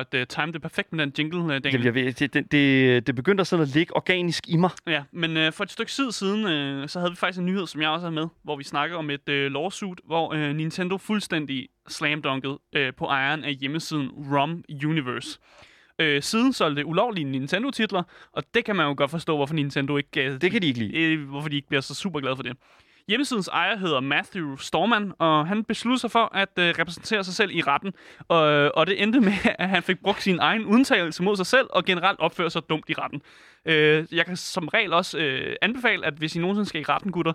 at uh, time det perfekt med den jingle, uh, Daniel. Jamen, jeg ved, det, det, det, det begyndte at sådan at ligge organisk i mig. Ja, men øh, for et stykke tid siden, øh, så havde vi faktisk en nyhed, som jeg også har med, hvor vi snakker om et øh, lawsuit, hvor øh, Nintendo fuldstændig slamdunkede øh, på ejeren af hjemmesiden ROM Universe. Øh, siden solgte ulovlige Nintendo-titler, og det kan man jo godt forstå, hvorfor Nintendo ikke, øh, Det kan de ikke lide. øh, hvorfor de ikke bliver så super glade for det. Hjemmesidens ejer hedder Matthew Storman, og han besluttede sig for at øh, repræsentere sig selv i retten. Og, øh, og det endte med, at han fik brugt sin egen udtalelse mod sig selv, og generelt opførte sig dumt i retten. Øh, jeg kan som regel også øh, anbefale, at hvis I nogensinde skal i retten, gutter,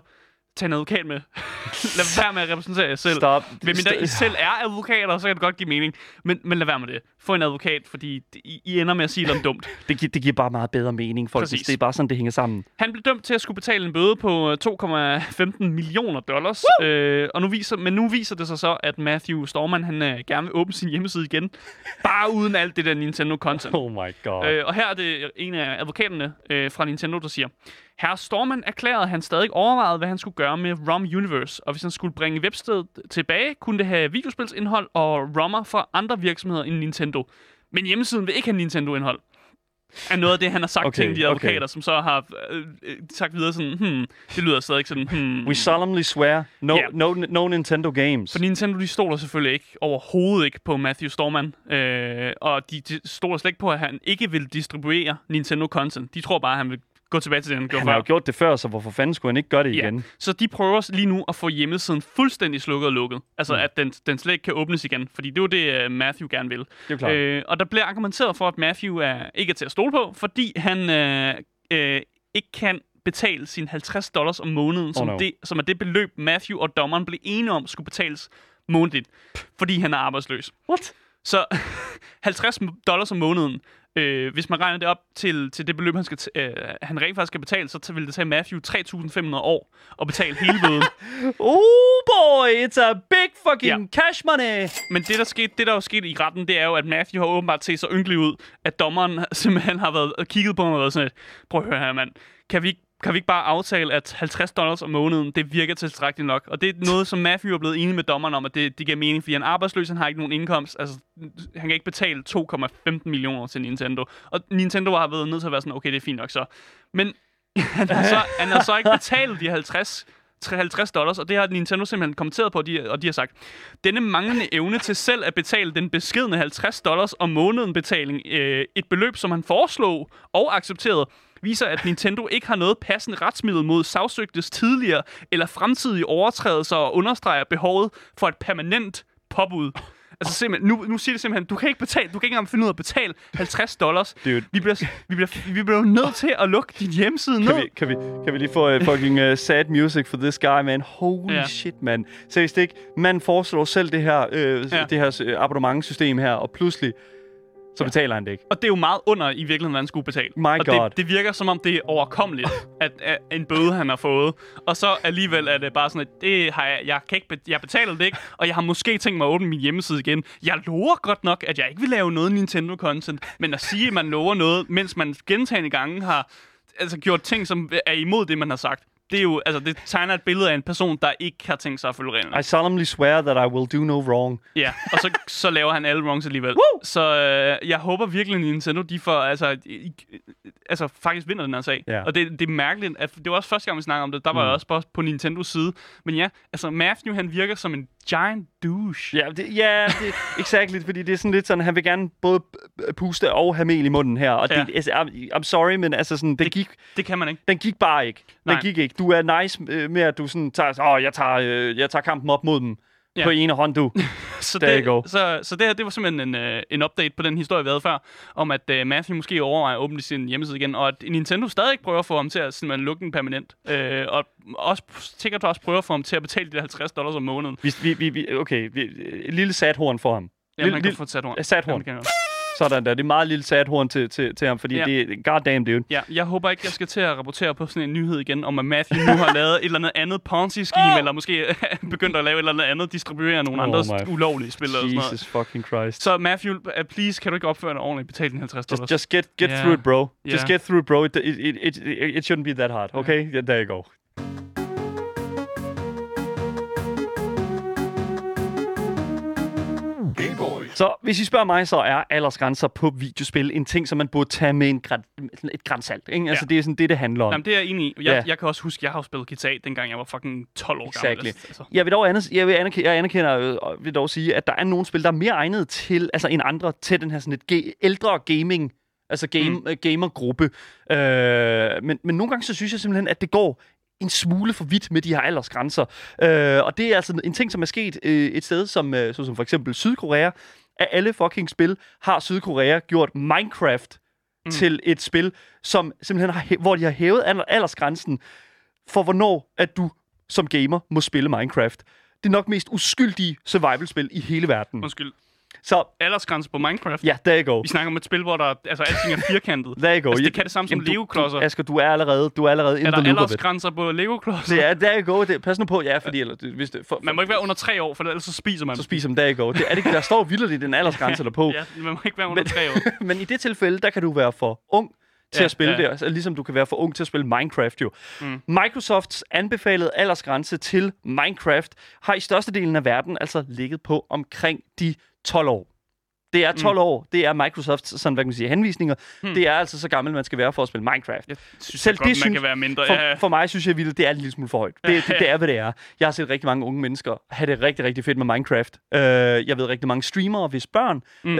tag en advokat med. lad være med at repræsentere jer selv. Stop. Hvem I selv er advokater, så kan det godt give mening. Men, men lad være med det. Få en advokat, fordi I, I ender med at sige noget dumt. Det, gi- det giver bare meget bedre mening, folk. Præcis. Det er bare sådan, det hænger sammen. Han blev dømt til at skulle betale en bøde på øh, 2,15 millioner dollars. Øh, og nu viser, men nu viser det sig så, at Matthew Storman han, øh, gerne vil åbne sin hjemmeside igen. Bare uden alt det der Nintendo-content. Oh my god. Øh, og her er det en af advokaterne øh, fra Nintendo, der siger, Herre Storman erklærede, at han stadig overvejede, hvad han skulle gøre med ROM Universe, og hvis han skulle bringe webstedet tilbage, kunne det have videospilsindhold og rommer fra andre virksomheder end Nintendo. Men hjemmesiden vil ikke have Nintendo-indhold. Er noget af det, han har sagt Okay, til de advokater, okay. som så har øh, øh, sagt videre sådan, hmm, det lyder stadig sådan, hmm. We solemnly swear, no, Ja. no, no Nintendo games. For Nintendo, de stoler selvfølgelig ikke, overhovedet ikke på Matthew Storman. Øh, og de, de stoler slet ikke på, at han ikke vil distribuere Nintendo-content. De tror bare, at han vil gå tilbage til det, han gjorde Han har før. jo gjort det før, så hvorfor fanden skulle han ikke gøre det Ja. igen? Så de prøver lige nu at få hjemmesiden fuldstændig slukket og lukket. Altså, Mm. at den, den slet ikke kan åbnes igen. Fordi det er jo det, øh, Matthew gerne vil. Det er klart. Øh, og der bliver argumenteret for, at Matthew er ikke er til at stole på, fordi han øh, øh, ikke kan betale sine 50 dollars om måneden, som, no. det, som er det beløb, Matthew og dommeren blev enige om skulle betales månedligt, fordi han er arbejdsløs. What? Så 50 dollars om måneden, øh, hvis man regner det op til, til det beløb, han, skal t- øh, han rent faktisk skal betale, så vil det tage Matthew 3.500 år at betale hele bøden. Oh boy, it's a big fucking Ja. cash money. Men det der, skete, det, der er sket i retten, det er jo, at Matthew har åbenbart set så ynkelig ud, at dommeren simpelthen har været og kigget på mig og været sådan et, prøv at høre her, mand. Kan vi, ikke- kan vi ikke bare aftale, at 50 dollars om måneden, det virker tilstrækkeligt nok? Og det er noget, som Matthew er blevet enig med dommeren om, at det, det giver mening, fordi han er arbejdsløs, han har ikke nogen indkomst. Altså, han kan ikke betale 2,15 millioner til Nintendo. Og Nintendo har været nødt til at være sådan, okay, det er fint nok så. Men han har så, han har så ikke betalt de 50 50 dollars, og det har Nintendo simpelthen kommenteret på, og de, og de har sagt, denne manglende evne til selv at betale den beskedne 50 dollars om måneden betaling, øh, et beløb, som han foreslog og accepterede, viser, at Nintendo ikke har noget passende retsmiddel mod sagsøgtes tidligere eller fremtidige overtrædelser og understreger behovet for et permanent påbud. Altså simpelthen, nu, nu siger det simpelthen, du kan ikke betale, du kan ikke engang finde ud af at betale 50 dollars. Dude. Vi bliver, vi bliver, vi bliver nødt til at lukke din hjemmeside ned. Kan vi, kan, vi, kan vi lige få uh, fucking uh, sad music for this guy, man? Holy Ja. shit, man. Seriøst ikke? Man foreslår selv det her, uh, Ja. det her uh, abonnementssystem her, og pludselig, så betaler han det ikke. Og det er jo meget under i virkeligheden, hvad han skulle betale. My og God. Det, det virker som om, det er overkommeligt, at, at en bøde, han har fået. Og så alligevel er det bare sådan, at det har jeg, jeg, kan ikke, be- jeg betaler det ikke, og jeg har måske tænkt mig at åbne min hjemmeside igen. Jeg lover godt nok, at jeg ikke vil lave noget Nintendo-content, men at sige, at man lover noget, mens man gentagende gange har altså, gjort ting, som er imod det, man har sagt. Det, er jo, altså, det tegner et billede af en person, der ikke har tænkt sig at følge reglerne. I solemnly swear that I will do no wrong. Ja, og så, så laver han alle wrongs alligevel. Woo! Så øh, jeg håber virkelig, at Nintendo de får, altså, i, altså faktisk vinder den her sag. Ja. Og det, det er mærkeligt, at det var også første gang, vi snakkede om det. Der var Mm. jeg også på, på Nintendos side. Men ja, altså Matthew, han virker som en giant douche. Ja, det, ja det, exactly, fordi det er sådan lidt sådan, han vil gerne både puste og have mel i munden her. Og Ja. det, altså, I'm, I'm sorry, men altså sådan, den, gik, Det kan man ikke. den gik bare ikke. Den Nej. gik ikke. Du er nice øh, med, at du sådan tager, åh, jeg tager, øh, jeg tager kampen op mod dem. Ja. Ja. På ene hånd, du. Så, There det, go. så, så det her, det var simpelthen en, øh, en update på den historie, vi havde før, om at øh, Matthew måske overvejer at åbne sin hjemmeside igen, og at Nintendo stadig prøver at få ham til at simpelthen lukke den permanent. Øh, og også sikkert også prøver at få ham til at betale de der 50 dollars om måneden. Vi, vi, vi, okay, vi, et lille sat horn for ham. Jamen, Lille- han kan lille- få et sat horn. sat Sådan der. Det er meget lille sat horn til, til, til ham, fordi Ja. det er goddamn dude. Ja, jeg håber ikke, jeg skal til at rapportere på sådan en nyhed igen, om at Matthew nu har lavet et eller andet andet Ponzi-scheme, eller måske begyndt at lave et eller andet andet, distribuere nogle Oh andre my ulovlige spil eller sådan noget. Jesus fucking Christ. Så Matthew, uh, please, kan du ikke opføre dig ordentligt? Betal din 50 dollars. Just, just get get Ja. through it, bro. Just Ja. get through it, bro. It, it, it, it, it shouldn't be that hard, okay? Yeah, there you go. Game Boys. Så hvis I spørger mig, så er aldersgrænser på videospil en ting, som man burde tage med en gran, et grænsalt. Ikke? Altså, Ja. det er sådan det, det handler om. Jamen, det er jeg enig i. Jeg, Ja. jeg kan også huske, jeg har spillet GTA, dengang jeg var fucking 12 år gammel. Exactly. Altså. Jeg vil dog anerkende, jeg vil anerkende, jeg anerkender, øh, vil dog sige, at der er nogle spil, der er mere egnet til, altså end andre, til den her sådan et ge- ældre gaming, altså game, Mm. mm. gamergruppe. Øh, men, men nogle gange så synes jeg simpelthen, at det går en smule for vidt med de her aldersgrænser. Øh, og det er altså en ting, som er sket øh, et sted, som, øh, så som for eksempel Sydkorea. Af alle fucking spil har Sydkorea gjort Minecraft mm. til et spil, som simpelthen har, hvor de har hævet alder- aldersgrænsen for, hvornår at du som gamer må spille Minecraft. Det er nok mest uskyldige survival-spil i hele verden. Undskyld. Så, Aldersgrænse på Minecraft. ja, there you go. Vi snakker om et spil, hvor der, altså, alting er firkantet. There you go. Altså, det kan det samme som Jamen, Lego-klodser. Du, Asger, du er allerede, du er allerede in Er the der it. aldersgrænser på Lego-klodser? Det er, there you go. Det, pas nu på, ja, fordi eller, det- hvis det, for, Man må ikke være under tre år, for ellers så spiser man. så spiser man, there you go. Det er det, der står vildt i den aldersgrænse der på. Ja, man må ikke være under Men- tre år. Men i det tilfælde, der kan du være for ung til Ja, at spille ja. det, altså, ligesom du kan være for ung til at spille Minecraft jo. Mm. Microsofts anbefalede aldersgrænse til Minecraft har i størstedelen af verden altså ligget på omkring de 12 år. Det er 12 mm. år. Det er Microsofts sådan, hvad kan man sige, henvisninger. Hmm. Det er altså så gammel, man skal være for at spille Minecraft. Jeg synes Selv godt, det man synes- kan være mindre. For, ja, for mig synes jeg vildt, det er en lille smule for højt. Det, det, det er, hvad det er. Jeg har set rigtig mange unge mennesker have det rigtig, rigtig fedt med Minecraft. Uh, jeg ved rigtig mange streamere, hvis børn, mm. uh,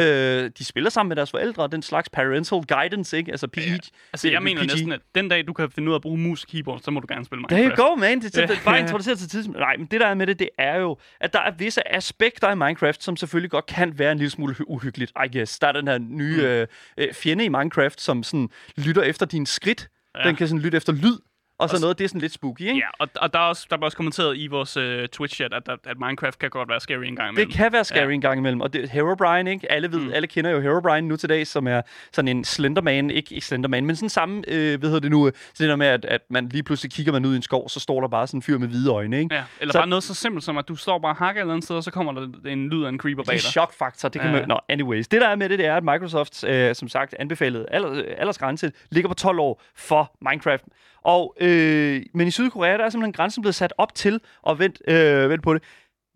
de spiller sammen med deres forældre, den slags parental guidance, ikke? Altså PG. Ja. altså, jeg mener PG. næsten, at den dag, du kan finde ud af at bruge mus og keyboard, så må du gerne spille There Minecraft. you go, man. Det, det, det bare Ja. introduceret til tids. Nej, men det der er med det, det er jo, at der er visse aspekter i Minecraft, som selvfølgelig godt kan være en lille smule uhyggeligt, I guess. Der er den her nye mm. øh, øh, fjende i Minecraft, som sådan lytter efter dine skridt. Ja. Ja. Den kan sådan lytte efter lyd, og sådan noget. Det er sådan lidt spooky, ikke? Ja, og, og der, er også, der er også kommenteret i vores uh, Twitch-chat, at, at, at Minecraft kan godt være scary en gang imellem. Det kan være scary Ja. en gang imellem. Og det, Herobrine, ikke? Alle, ved, mm. alle kender jo Herobrine nu til dag, som er sådan en Slenderman. Ikke, Slenderman, men sådan samme, øh, hvad hedder det nu, øh, så det der med, at, at man lige pludselig kigger man ud i en skov, så står der bare sådan en fyr med hvide øjne, ikke? Ja, eller Så- så... bare noget så simpelt som, at du står bare og hakker et eller andet sted, og så kommer der en lyd af en creeper bag Det er dig. chokfaktor. Det kan Ja. man... Nå, anyways. Det der er med det, det er, at Microsoft, øh, som sagt, anbefalede alder, aldersgrænse, ligger på 12 år for Minecraft. Og, øh, men i Sydkorea, der er simpelthen grænsen blevet sat op til, og vent, øh, vent på det,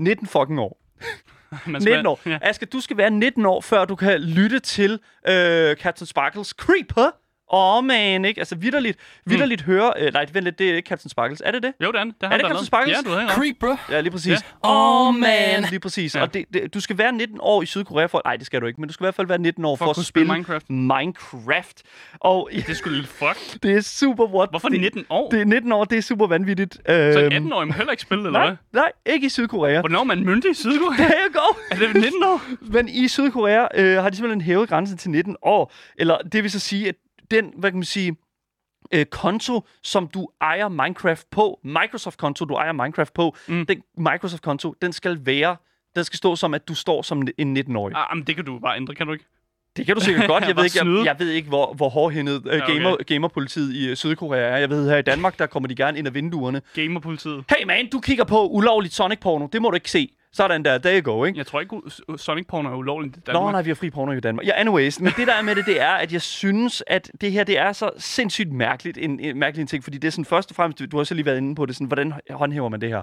19 fucking år. Man skal- 19 år. Ja. Asger, du skal være 19 år, før du kan lytte til øh, Captain Sparkles Creeper. Åh, oh, man, ikke? Altså, vidderligt, vidderligt mm. høre... Øh, nej, vent lidt, det er ikke Captain Sparkles. Er det det? Jo, det er det. det Er det Captain Sparkles? Ja, du helt ret. Creeper. Ja, lige præcis. Ja. Åh, oh, man. Lige præcis. Ja. Ja. Og det, det, du skal være 19 år i Sydkorea for... Nej, det skal du ikke, men du skal i hvert fald være 19 år for, For at at spille spille Minecraft. Minecraft. Og Det er sgu lidt fuck. det er super what? Hvorfor det, 19 år? Det er 19 år, det er super vanvittigt. Så Øhm, en 18-årig må heller ikke spille, eller Nej, hvad? nej, ikke i Sydkorea. Hvornår er man myndig i Sydkorea? There you go. er det 19 år? Men i Sydkorea øh, har de simpelthen hævet grænsen til 19 år. Eller det vil så sige, at den, hvad kan man sige, øh, konto, som du ejer Minecraft på, Microsoft-konto, du ejer Minecraft på, Mm. den Microsoft-konto, den skal være, den skal stå som, at du står som en 19-årig. Ah, men det kan du bare ændre, kan du ikke? Det kan du sikkert godt. Jeg ved ikke, jeg, jeg ved ikke hvor, hvor hårdhændet uh, Ja, okay. gamer, gamerpolitiet i uh, Sydkorea er. Jeg ved, her i Danmark, der kommer de gerne ind ad vinduerne. Gamerpolitiet. Hey man, du kigger på ulovligt Sonic-porno. Det må du ikke se. Sådan der, there you go, ikke? Jeg tror ikke, Sonic Porno er ulovligt i Nå, Danmark. nej, vi har fri porno i Danmark. Ja, anyways. Men det der er med det, det er, at jeg synes, at det her, det er så sindssygt mærkeligt, en, en mærkelig en ting. Fordi det er sådan, først og fremmest, du har også lige været inde på det, sådan, hvordan håndhæver man det her?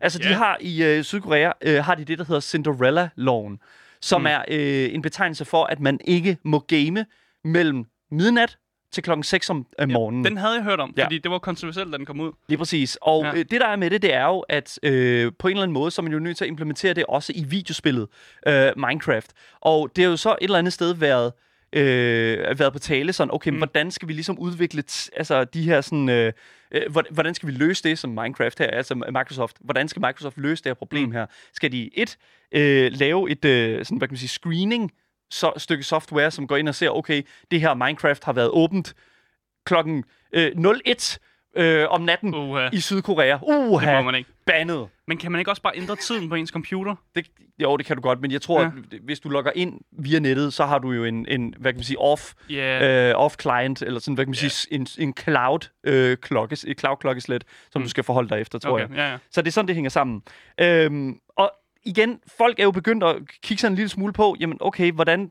Altså, de Ja. har i øh, Sydkorea, øh, har de det, der hedder Cinderella-loven, som mm. er øh, en betegnelse for, at man ikke må game mellem midnat til klokken 6 om øh, morgenen. Den havde jeg hørt om, Ja. fordi det var kontroversielt, da den kom ud. Lige præcis. Og Ja. ja. øh, det, der er med det, det er jo, at øh, på en eller anden måde, så er man jo nødt til at implementere det også i videospillet øh, Minecraft. Og det har jo så et eller andet sted været, øh, været på tale sådan, okay, mm. Hvordan skal vi ligesom udvikle t- altså, de her sådan... Øh, øh, hvordan- hvordan skal vi løse det som Minecraft her, altså Microsoft? Hvordan skal Microsoft løse det her problem Mm. her? Skal de et øh, lave et øh, sådan, hvad kan man sige, screening så, stykke software, som går ind og ser, okay, det her Minecraft har været åbent klokken øh, 01 øh, om natten Uha. i Sydkorea. Det må Uha, man ikke. bandet. Men kan man ikke også bare ændre tiden på ens computer? Det, jo, det kan du godt, men jeg tror, Ja. at hvis du logger ind via nettet, så har du jo en, en hvad kan man sige, off. Yeah. øh, off client, eller sådan, hvad kan man Ja. sige, en, en cloud, øh, klokkes, et cloud klokkeslæt, som mm. du skal forholde dig efter, tror okay. jeg. Ja, ja. Så det er sådan, det hænger sammen. Øhm, igen, folk er jo begyndt at kigge sig en lille smule på, jamen okay, hvordan,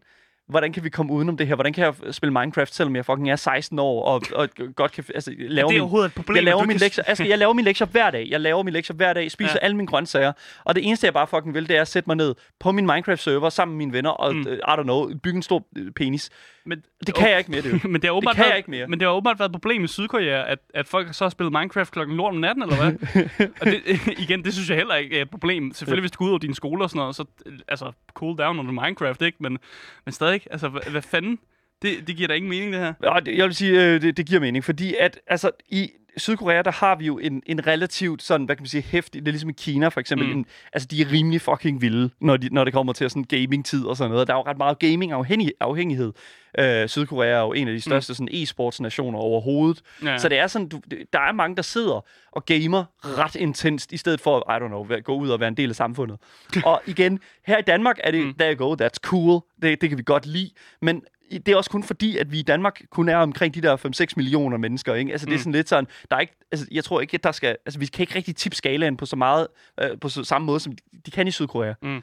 hvordan kan vi komme udenom det her? Hvordan kan jeg spille Minecraft, selvom jeg fucking er 16 år, og, og godt kan altså, lave Det er min, et problem. jeg laver ikke kan- lektier, altså, jeg laver mine lektier hver dag. Jeg laver mine lektier hver dag, spiser Ja. alle mine grøntsager. Og det eneste, jeg bare fucking vil, det er at sætte mig ned på min Minecraft-server sammen med mine venner, og Mm. mm. I don't know, bygge en stor øh, penis. Men, Det kan jeg ikke mere, det men det, har åbenbart kan jeg været, ikke mere. Men det har åbenbart været et problem i Sydkorea, at, at folk så har spillet Minecraft klokken lort om natten, eller hvad? og det, igen, det synes jeg heller ikke er et problem. Selvfølgelig, hvis du går ud over dine skoler og sådan noget, så altså, cool down under Minecraft, ikke? Men, men stadig, altså, hvad, hvad fanden? Det, det giver da ingen mening, det her. Det, jeg vil sige, øh, det, det giver mening, fordi at altså, i Sydkorea, der har vi jo en, en relativt sådan, hvad kan man sige, hæftig, det er ligesom i Kina for eksempel, Mm. mm. en, altså de er rimelig fucking vilde, når, de, når det kommer til sådan gaming-tid og sådan noget. Der er jo ret meget gaming-afhængighed. Øh, Sydkorea er jo en af de største sådan e-sportsnationer overhovedet. Ja. Ja. Så det er sådan, du, der er mange, der sidder og gamer ret intenst, i stedet for, I don't know, at gå ud og være en del af samfundet. og igen, her i Danmark er det, Mm. mm. there you go, that's cool, det, det kan vi godt lide, men det er også kun fordi, at vi i Danmark kun er omkring de der 5-6 millioner mennesker, ikke? Altså, det er Mm. sådan lidt sådan, der er ikke, altså, jeg tror ikke, at der skal, altså, vi kan ikke rigtig tippe skalaen på så meget, øh, på så, samme måde, som de, de kan i Sydkorea. Mm.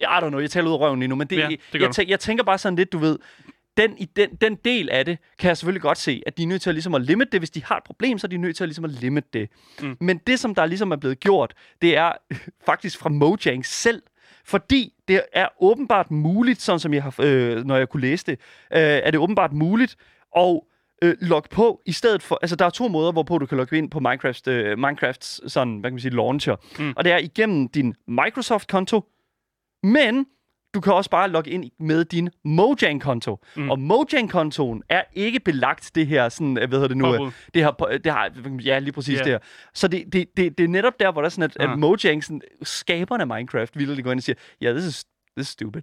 I don't know, jeg taler ud af røven lige nu, men det, Ja, det jeg, tæ- jeg tænker bare sådan lidt, du ved, den, i den, den del af det, kan jeg selvfølgelig godt se, at de er nødt til at, ligesom at limit det. Hvis de har et problem, så er de nødt til at, ligesom at limit det. Mm. Men det, som der ligesom er blevet gjort, det er faktisk fra Mojang selv. Fordi det er åbenbart muligt, sådan som jeg har, øh, når jeg kunne læse det, øh, er det åbenbart muligt at øh, logge på, i stedet for, altså der er to måder, hvorpå du kan logge ind på Minecraft, øh, Minecrafts sådan, hvad kan man sige, launcher. Mm. Mm. Og det er igennem din Microsoft-konto, men du kan også bare logge ind med din Mojang-konto. Mm. Og Mojang-kontoen er ikke belagt det her, sådan, øh, hvad hedder det nu, Påbud. øh, det her, det har, ja, lige præcis Ja. yeah. det her. Så det, det, det, det er netop der, hvor der er sådan, at, Ah. at Mojang, sådan, skaberne af Minecraft, vil gå ind og siger, ja, yeah, this is, this is stupid.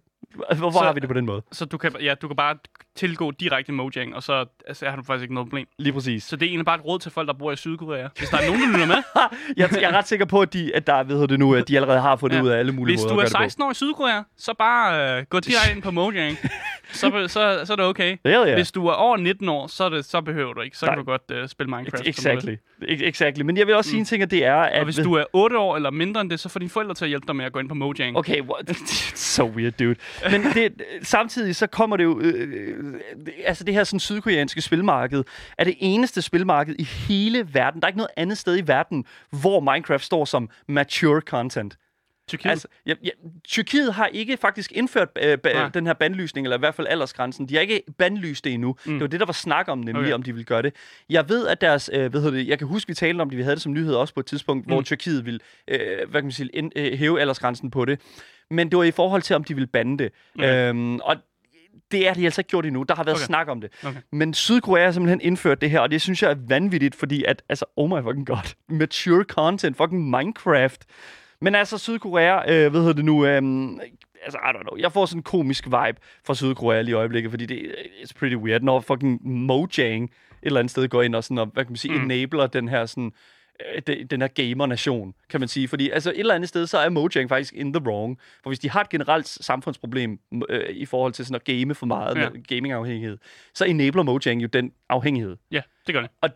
Hvorfor Så- har vi det på den måde? Så du kan, ja, du kan bare tilgå direkte Mojang, og så altså, har du faktisk ikke noget problem. Lige præcis. Så det er egentlig bare et råd til folk, der bor i Sydkorea. Hvis der er nogen, der lytter med. jeg, jeg er ret sikker på, at, de, at der, hedder det nu, at de allerede har fået det Ja. ud af alle mulige Hvis måder du at er gøre det på. 16 år i Sydkorea, så bare øh, gå direkte ind på Mojang. så, så, så er det okay. Hell yeah. Hvis du er over 19 år, så, det, så behøver du ikke. Så Nej. kan du godt øh, spille Minecraft. du. Exactly. Ex- Exactly. Men jeg vil også sige en ting, at det er, at... Og hvis du er 8 år eller mindre end det, så får dine forældre til at hjælpe dig med at gå ind på Mojang. Okay, what? So weird, dude. Men det, samtidig så kommer det jo... Øh, øh, altså det her sådan sydkoreanske spilmarked er det eneste spilmarked i hele verden. Der er ikke noget andet sted i verden, hvor Minecraft står som mature content. Tyrkiet. Altså, ja, ja, Tyrkiet har ikke faktisk indført øh, ba- den her bandlysning, eller i hvert fald aldersgrænsen. De har ikke bandlyst det endnu. Mm. Det var det, der var snak om, nemlig okay. om de ville gøre det. Jeg ved, at deres, øh, hvad hedder det, jeg kan huske, vi talte om det, vi havde det som nyhed også på et tidspunkt, mm. hvor Tyrkiet ville, øh, hvad kan man sige, ind, øh, hæve aldersgrænsen på det. Men det var i forhold til, om de ville bande det. Okay. Øhm, og det er de altså ikke gjort endnu. Der har været Okay. snak om det. Okay. Men Sydkorea har simpelthen indført det her, og det synes jeg er vanvittigt, fordi at, altså, oh my fucking god, mature content, fucking Minecraft. Men altså, Sydkorea, øh, hvad hedder det nu, øhm, altså, I don't know, jeg får sådan en komisk vibe fra Sydkorea lige i øjeblikket, fordi det it's pretty weird, når fucking Mojang et eller andet sted går ind og sådan, og, hvad kan man sige, Mm. enabler den her sådan, øh, den her gamer-nation, kan man sige. Fordi altså, et eller andet sted, så er Mojang faktisk in the wrong. For hvis de har et generelt samfundsproblem øh, i forhold til sådan at game for meget, Ja. gaming-afhængighed, så enabler Mojang jo den afhængighed. Ja, det gør det.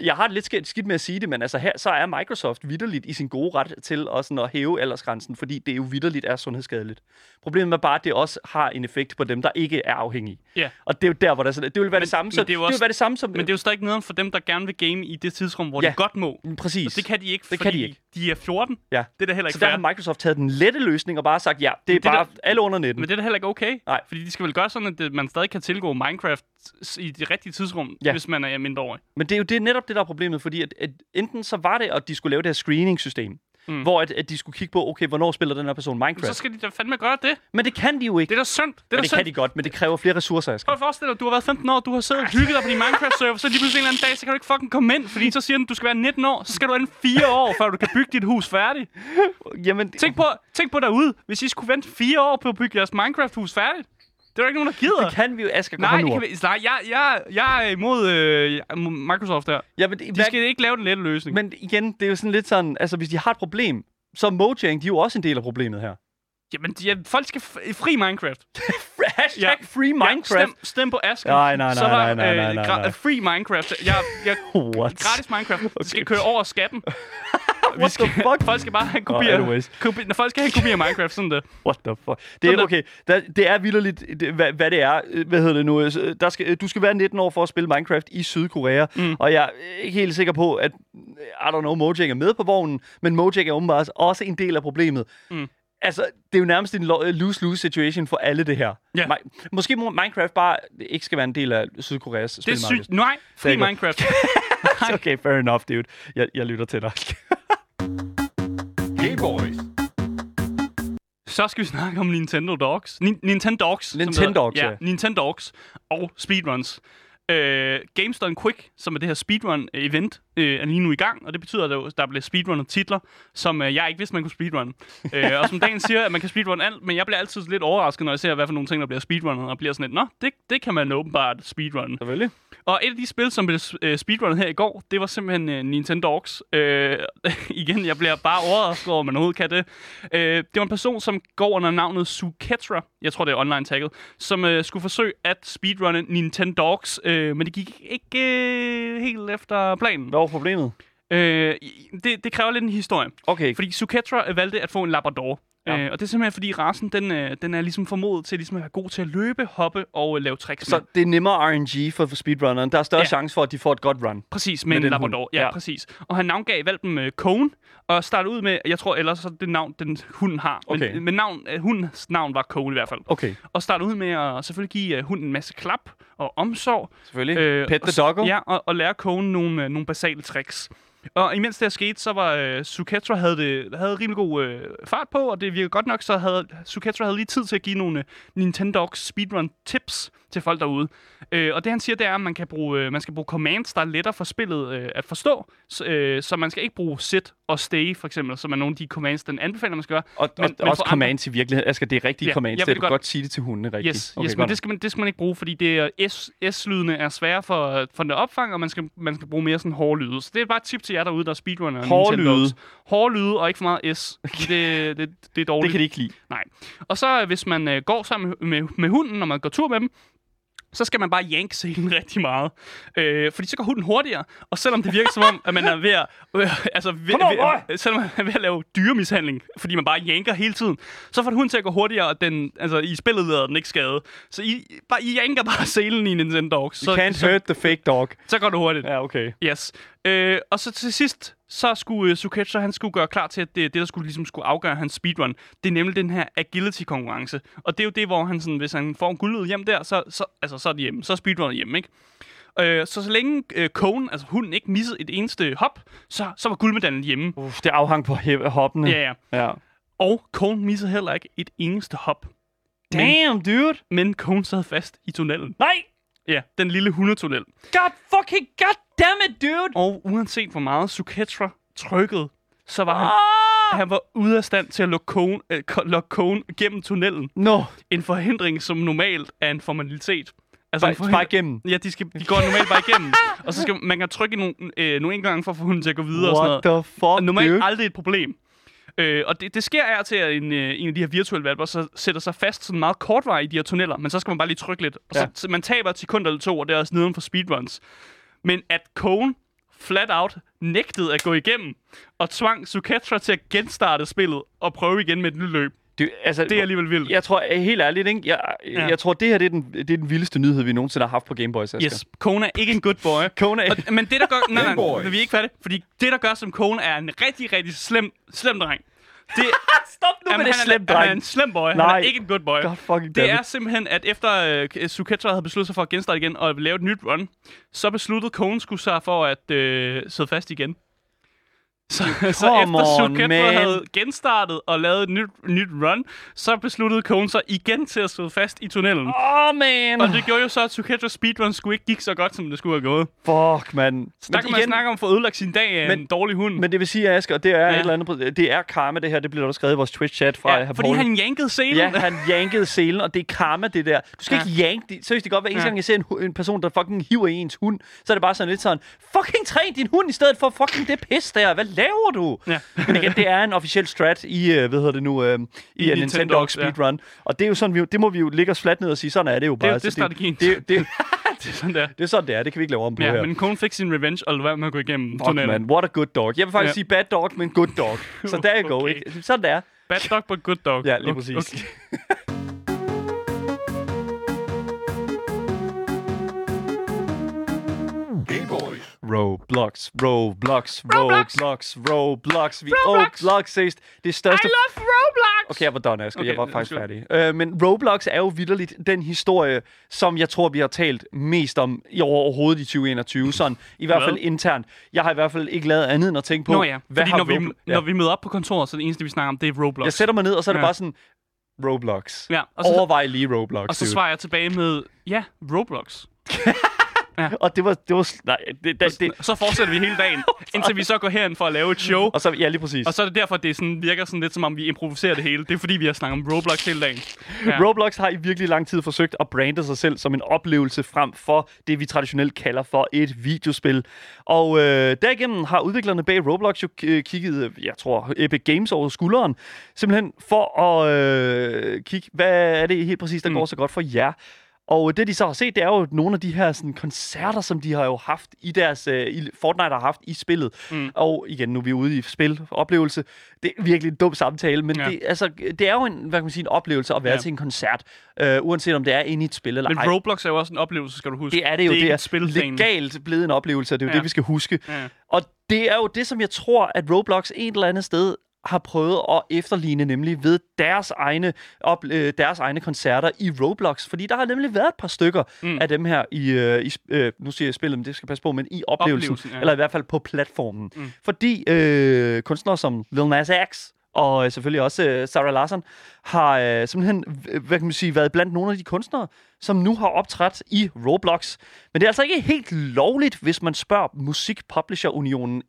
Jeg har det lidt skidt, med at sige det, men altså her, så er Microsoft vidderligt i sin gode ret til også at hæve aldersgrænsen, fordi det jo vidderligt er sundhedsskadeligt. Problemet er bare, at det også har en effekt på dem, der ikke er afhængige. Ja. Og det er jo der, hvor der er det vil være Men- det samme, så, det er jo det, også- vil være det samme som... Men det er jo stadig nederen for dem, der gerne vil game i det tidsrum, hvor Ja. de godt må. Præcis. Og det kan de ikke, Det fordi kan de ikke. De er 14. Ja. Det er da heller ikke så der fair. har Microsoft taget den lette løsning og bare sagt, ja, det er det bare da- alle under 19. Men det er da heller ikke okay. Nej. Fordi de skal vel gøre sådan, at det- man stadig kan tilgå Minecraft i det rigtige tidsrum, Ja. hvis man er mindreårig. Men det er jo det, netop det, der er problemet, fordi at, at enten så var det, at de skulle lave det her screening-system, Mm. hvor at, at de skulle kigge på, okay, hvornår spiller den her person Men Minecraft. så skal de da fandme gøre det. Men det kan de jo ikke. Det er da synd. Det er men det synd. kan de godt, men det kræver flere ressourcer, Asger. Prøv at forestille dig, du har været 15 år, du har siddet og hygget dig på din Minecraft-server, så lige pludselig en eller anden dag, så kan du ikke fucking komme ind, fordi så siger den, du skal være 19 år, så skal du vente 4 år, før du kan bygge dit hus færdigt. Jamen, Tænk på, tænk på derude, hvis I skulle vente 4 år på at bygge jeres Minecraft-hus færdigt. Det er der ikke nogen, der gider. Det kan vi jo, Asger. Nej, det kan vi, nej jeg, jeg, jeg er imod øh, Microsoft der. Ja, men, det- De hvad- skal ikke lave den lette løsning. men igen, det er jo sådan lidt sådan, altså hvis de har et problem, så er Mojang, de er jo også en del af problemet her. Jamen, de, ja, folk skal fri Minecraft. Hashtag Ja. free Minecraft. Ja, stem, stem på Asken. Nej, nej, Så nej, er nej, nej, øh, nej, nej, nej. Free Minecraft. Jeg, jeg, What? gratis Minecraft. Okay. skal køre over skatten. Vi skal, the fuck? Folk skal bare have en Oh, kopi når folk skal have en kopi af Minecraft, sådan det. What the fuck? Det er okay. Der, det er vildt det, hvad, hvad det er. Øh, Hvad hedder det nu? Øh, Der skal, du skal være 19 år for at spille Minecraft i Sydkorea. Mm. Og jeg er ikke helt sikker på, at I don't know, Mojang er med på vognen, men Mojang er åbenbart også en del af problemet. Mm. Altså, det er jo nærmest en lo- lose-lose situation for alle det her. Ja. Mi- Måske må Minecraft bare ikke skal være en del af Sydkoreas Det spilmarked. sygt. Nej, fri Det. Minecraft. okay, fair enough, dude. Jeg, jeg lytter til dig. Game Boys. Så skal vi snakke om Nintendo Dogs. Ni- Nintendo Dogs. Nintendogs, hedder. ja. ja. Nintendo Dogs og speedruns. Øh, Games Done Quick, som er det her speedrun-event, øh, er lige nu i gang, og det betyder, at der- bliver speedrunnet titler, som øh, jeg ikke vidste, man kunne speedrun. øh, og som dagen siger, at man kan speedrun alt, men jeg bliver altid lidt overrasket, når jeg ser, hvad for nogle ting, der bliver speedrunnet, og bliver sådan lidt, nå, det, det kan man åbenbart speedrun. Selvfølgelig. Og et af de spil, som blev øh, speedrunnet her i går, det var simpelthen øh, Nintendo Dogs. Øh, igen, jeg bliver bare overrasket over, at man overhovedet kan det. Øh, det var en person, som går under navnet Suketra, jeg tror det er online tagget, som øh, skulle forsøge at speedrunne Nintendo Dogs, øh, men det gik ikke øh, helt efter planen. Hvad var problemet? Øh, det, det kræver lidt en historie. Okay, Fordi Suketra valgte at få en Labrador. Ja. Øh, og det er simpelthen fordi rasen den, øh, den er ligesom formodet til ligesom at være god til at løbe, hoppe og øh, lave tricks med. så det er nemmere RNG for, for speedrunneren. Der er større ja. Chance for, at de får et godt run. Præcis, med, Med en Labrador. Ja, Ja. præcis. Og han navngav valpen uh, Cone, og startede ud med, jeg tror ellers så det navn, den hunden har. Okay. Men, men navn, uh, hundens navn var Cone i hvert fald. Okay, Og startede ud med at selvfølgelig give uh, hunden en masse klap og omsorg. selvfølgelig. Øh, Pet og the doggo. Ja, og, og lære Cone nogle, uh, nogle basale tricks. Og imens det her skete, så var øh, Suketra havde, det, havde rimelig god øh, fart på, og det virkede godt nok, så havde Suketra havde lige tid til at give nogle øh, Nintendo speedrun tips til folk derude. Uh, og det han siger, det er, at man, kan bruge, uh, man skal bruge commands, der er lettere for spillet uh, at forstå. Så, uh, så man skal ikke bruge sit og stay, for eksempel, som er nogle af de commands, den anbefaler, man skal gøre. Og, Men- og men også for andre- commands i virkeligheden. Asger, det er rigtige Ja, commands. Det du godt. godt sige det til hundene rigtigt. Yes, okay, yes men det skal, man, det skal man ikke bruge, fordi det er S, S-lydene er svære for, for den opfang, og man skal, man skal bruge mere sådan hårde lyde. Så det er bare et tip til jer derude, der er speedrunner. Hårde lyde. Hårde lyde, og ikke for meget S. Det, det, det er dårligt. Det kan de ikke lide. Nej. Og så øh, hvis man øh, går sammen med, med, med hunden, når man går tur med dem, så skal man bare yanke selen rigtig meget. Øh, fordi så går hunden hurtigere, og selvom det virker som om, at man er ved at, øh, altså ved, on, ved, øh, selvom man er ved at lave dyremishandling, fordi man bare yanker hele tiden, så får hunden til at gå hurtigere, og den, altså, i spillet lader den ikke skade. Så I, bare, I yanker bare selen i Nintendo You så, can't så, hurt the fake dog. så går det hurtigt. Ja, okay. Yes. Øh, og så til sidst, så skulle uh, Suketra, han skulle gøre klar til, at det, det der skulle, ligesom skulle afgøre hans speedrun, det er nemlig den her agility-konkurrence. Og det er jo det, hvor han sådan, hvis han får guldet hjem der, så, så, altså, så er det hjemme. Så er speedrunnet hjemme, ikke? Øh, så så længe øh, Cone, altså hunden, ikke missede et eneste hop, så, så var guldmedaljen hjemme. Uff, det afhang på hoppene. Ja, ja. ja. Og Cone missede heller ikke et eneste hop. Men, Damn, dude. men Cone sad fast i tunnelen. Nej! Ja, den lille hundetunnel. God fucking god damn it, dude! Og uanset hvor meget Suketra trykkede, så var han Ah! Han var ude af stand til at lukke kogen, øh, lukke kogen gennem tunnelen. Nå, En forhindring, som normalt er en formalitet. Altså bare, forhind- bare igennem. Ja, de, skal, de går normalt bare igennem. og så skal man kan trykke nogle, øh, nogle engang for at få hunden til at gå videre og sådan What noget. the fuck, Og normalt dude? aldrig et problem. Øh, og det, det sker og til, at en, øh, en af de her virtuelle valper så sætter sig fast sådan meget kortvarigt i de her tunneller, men så skal man bare lige trykke lidt. Og så, Ja. så man taber et sekund eller to, og det er også neden for speedruns. Men at Cone flat out nægtede at gå igennem, og tvang Suketra til at genstarte spillet og prøve igen med et nyt løb. Du, altså, Det er alligevel vildt. Jeg tror, eh, helt ærligt, ikke? Jeg, ja. Ja. jeg tror, det her det er, den, det er den vildeste nyhed, vi nogensinde har haft på Game Boys, Asger. Yes, Kone er ikke en good boy. Kone er... Og, men det, der gør... Nej, nej, men vi er ikke færdige. Fordi det, der gør som Kone, er en rigtig, rigtig slem, slem dreng. Det, Stop nu Jamen, med det slem, han er en slem boy. Nej. Han er ikke en good boy. God fucking Det er simpelthen, at efter øh, Suketra havde besluttet sig for at genstarte igen og lave et nyt run, så besluttede Kone skulle sig for at øh, sidde fast igen. Så, så efter man. havde genstartet og lavet et nyt, nyt run, så besluttede Cone sig igen til at stå fast i tunnelen. Åh, oh, man. Og det gjorde jo så, at Zucchero speedrun skulle ikke gik så godt, som det skulle have gået. Fuck, man. Så der kan man snakke om at få ødelagt sin dag af Men- en dårlig hund. Men det vil sige, Asger, det er ja. Et eller andet, det er karma, det her. Det bliver der skrevet i vores Twitch-chat fra ja, hr. fordi Paul. han yankede selen. Ja, han yankede selen, og det er karma, det der. Du skal Ja. ikke yanke det. Seriøst, det kan godt være, Ja. gang jeg ser en, en person, der fucking hiver i ens hund, så er det bare sådan lidt sådan, fucking træn din hund i stedet for fucking det pis der. Hvad laver du? Ja. Men igen, det er en officiel strat i, øh, hvad hedder det nu, øh, i, I I Nintendo Nintendo, Speedrun. Og det er jo sådan, vi, det må vi jo lægge os fladt ned og sige, sådan er det jo bare. det er Så strategien. Det, det, det, det er sådan der. det er sådan, det er. Det kan vi ikke lave om på Ja, her. men Cone fik sin revenge og lade være med at gå igennem Fuck, tunnelen. man. What a good dog. Jeg vil faktisk Ja. ja. sige bad dog, men good dog. Så der you go. Okay. Sådan det er. Bad dog, but good dog. Ja, lige Okay, præcis. Okay. Roblox, Roblox, Roblox. Roblox, Roblox. Vi Roblox. Roblox ses. Det største... I love Roblox! Okay, jeg var done, Asger. Okay, jeg var faktisk go. færdig. Øh, men Roblox er jo vidderligt den historie, som jeg tror, vi har talt mest om i overhovedet i 2021. Sådan, i hvert fald internt. Jeg har i hvert fald ikke lavet andet end at tænke på, Nå ja, hvad fordi har når vi, Roblo- ja. når vi møder op på kontoret, så er det eneste, vi snakker om, det er Roblox. Jeg sætter mig ned, og så er det Ja. bare sådan, Roblox. Ja, og så, Overvej lige Roblox, og så dude. svarer jeg tilbage med, ja, Roblox. Og det var... Det var nej, det, det, det, Så fortsætter vi hele dagen, indtil vi så går herind for at lave et show. og så, ja, lige præcis. Og så er det derfor, det sådan, virker sådan lidt som om, vi improviserer det hele. Det er fordi, vi har snakket om Roblox hele dagen. Ja. Roblox har i virkelig lang tid forsøgt at brande sig selv som en oplevelse frem for det, vi traditionelt kalder for et videospil. Og øh, derigennem har udviklerne bag Roblox jo kigget, øh, jeg tror, Epic Games over skulderen, simpelthen for at øh, kigge, hvad er det helt præcis, der mm. går så godt for jer. Og det, de så har set, det er jo nogle af de her sådan, koncerter, som de har jo haft i deres... Øh, i Fortnite har haft i spillet. Mm. Og igen, nu er vi ude i spil, oplevelse. Det er virkelig en dum samtale, men Ja. det, altså, det er jo en, hvad kan man sige, en oplevelse at være Ja. til en koncert, øh, uanset om det er inde i et spil eller Men ej. Roblox er jo også en oplevelse, skal du huske. Det er det jo. Det er, det et spilplan. legalt blevet en oplevelse, og det er jo Ja. det, vi skal huske. Ja. Og det er jo det, som jeg tror, at Roblox et eller andet sted har prøvet at efterligne, nemlig ved deres egne, op, øh, deres egne koncerter i Roblox. Fordi der har nemlig været et par stykker Mm. af dem her i, øh, i øh, nu siger jeg spillet, men det skal passe på, men i oplevelsen, Oplevelsen, ja. eller i hvert fald på platformen. Mm. Fordi øh, kunstnere som Lil Nas X, og øh, selvfølgelig også øh, Sarah Larson, har øh, simpelthen, hvad kan man sige, været blandt nogle af de kunstnere, som nu har optrådt i Roblox. Men det er altså ikke helt lovligt, hvis man spørger Musikpublisher-unionen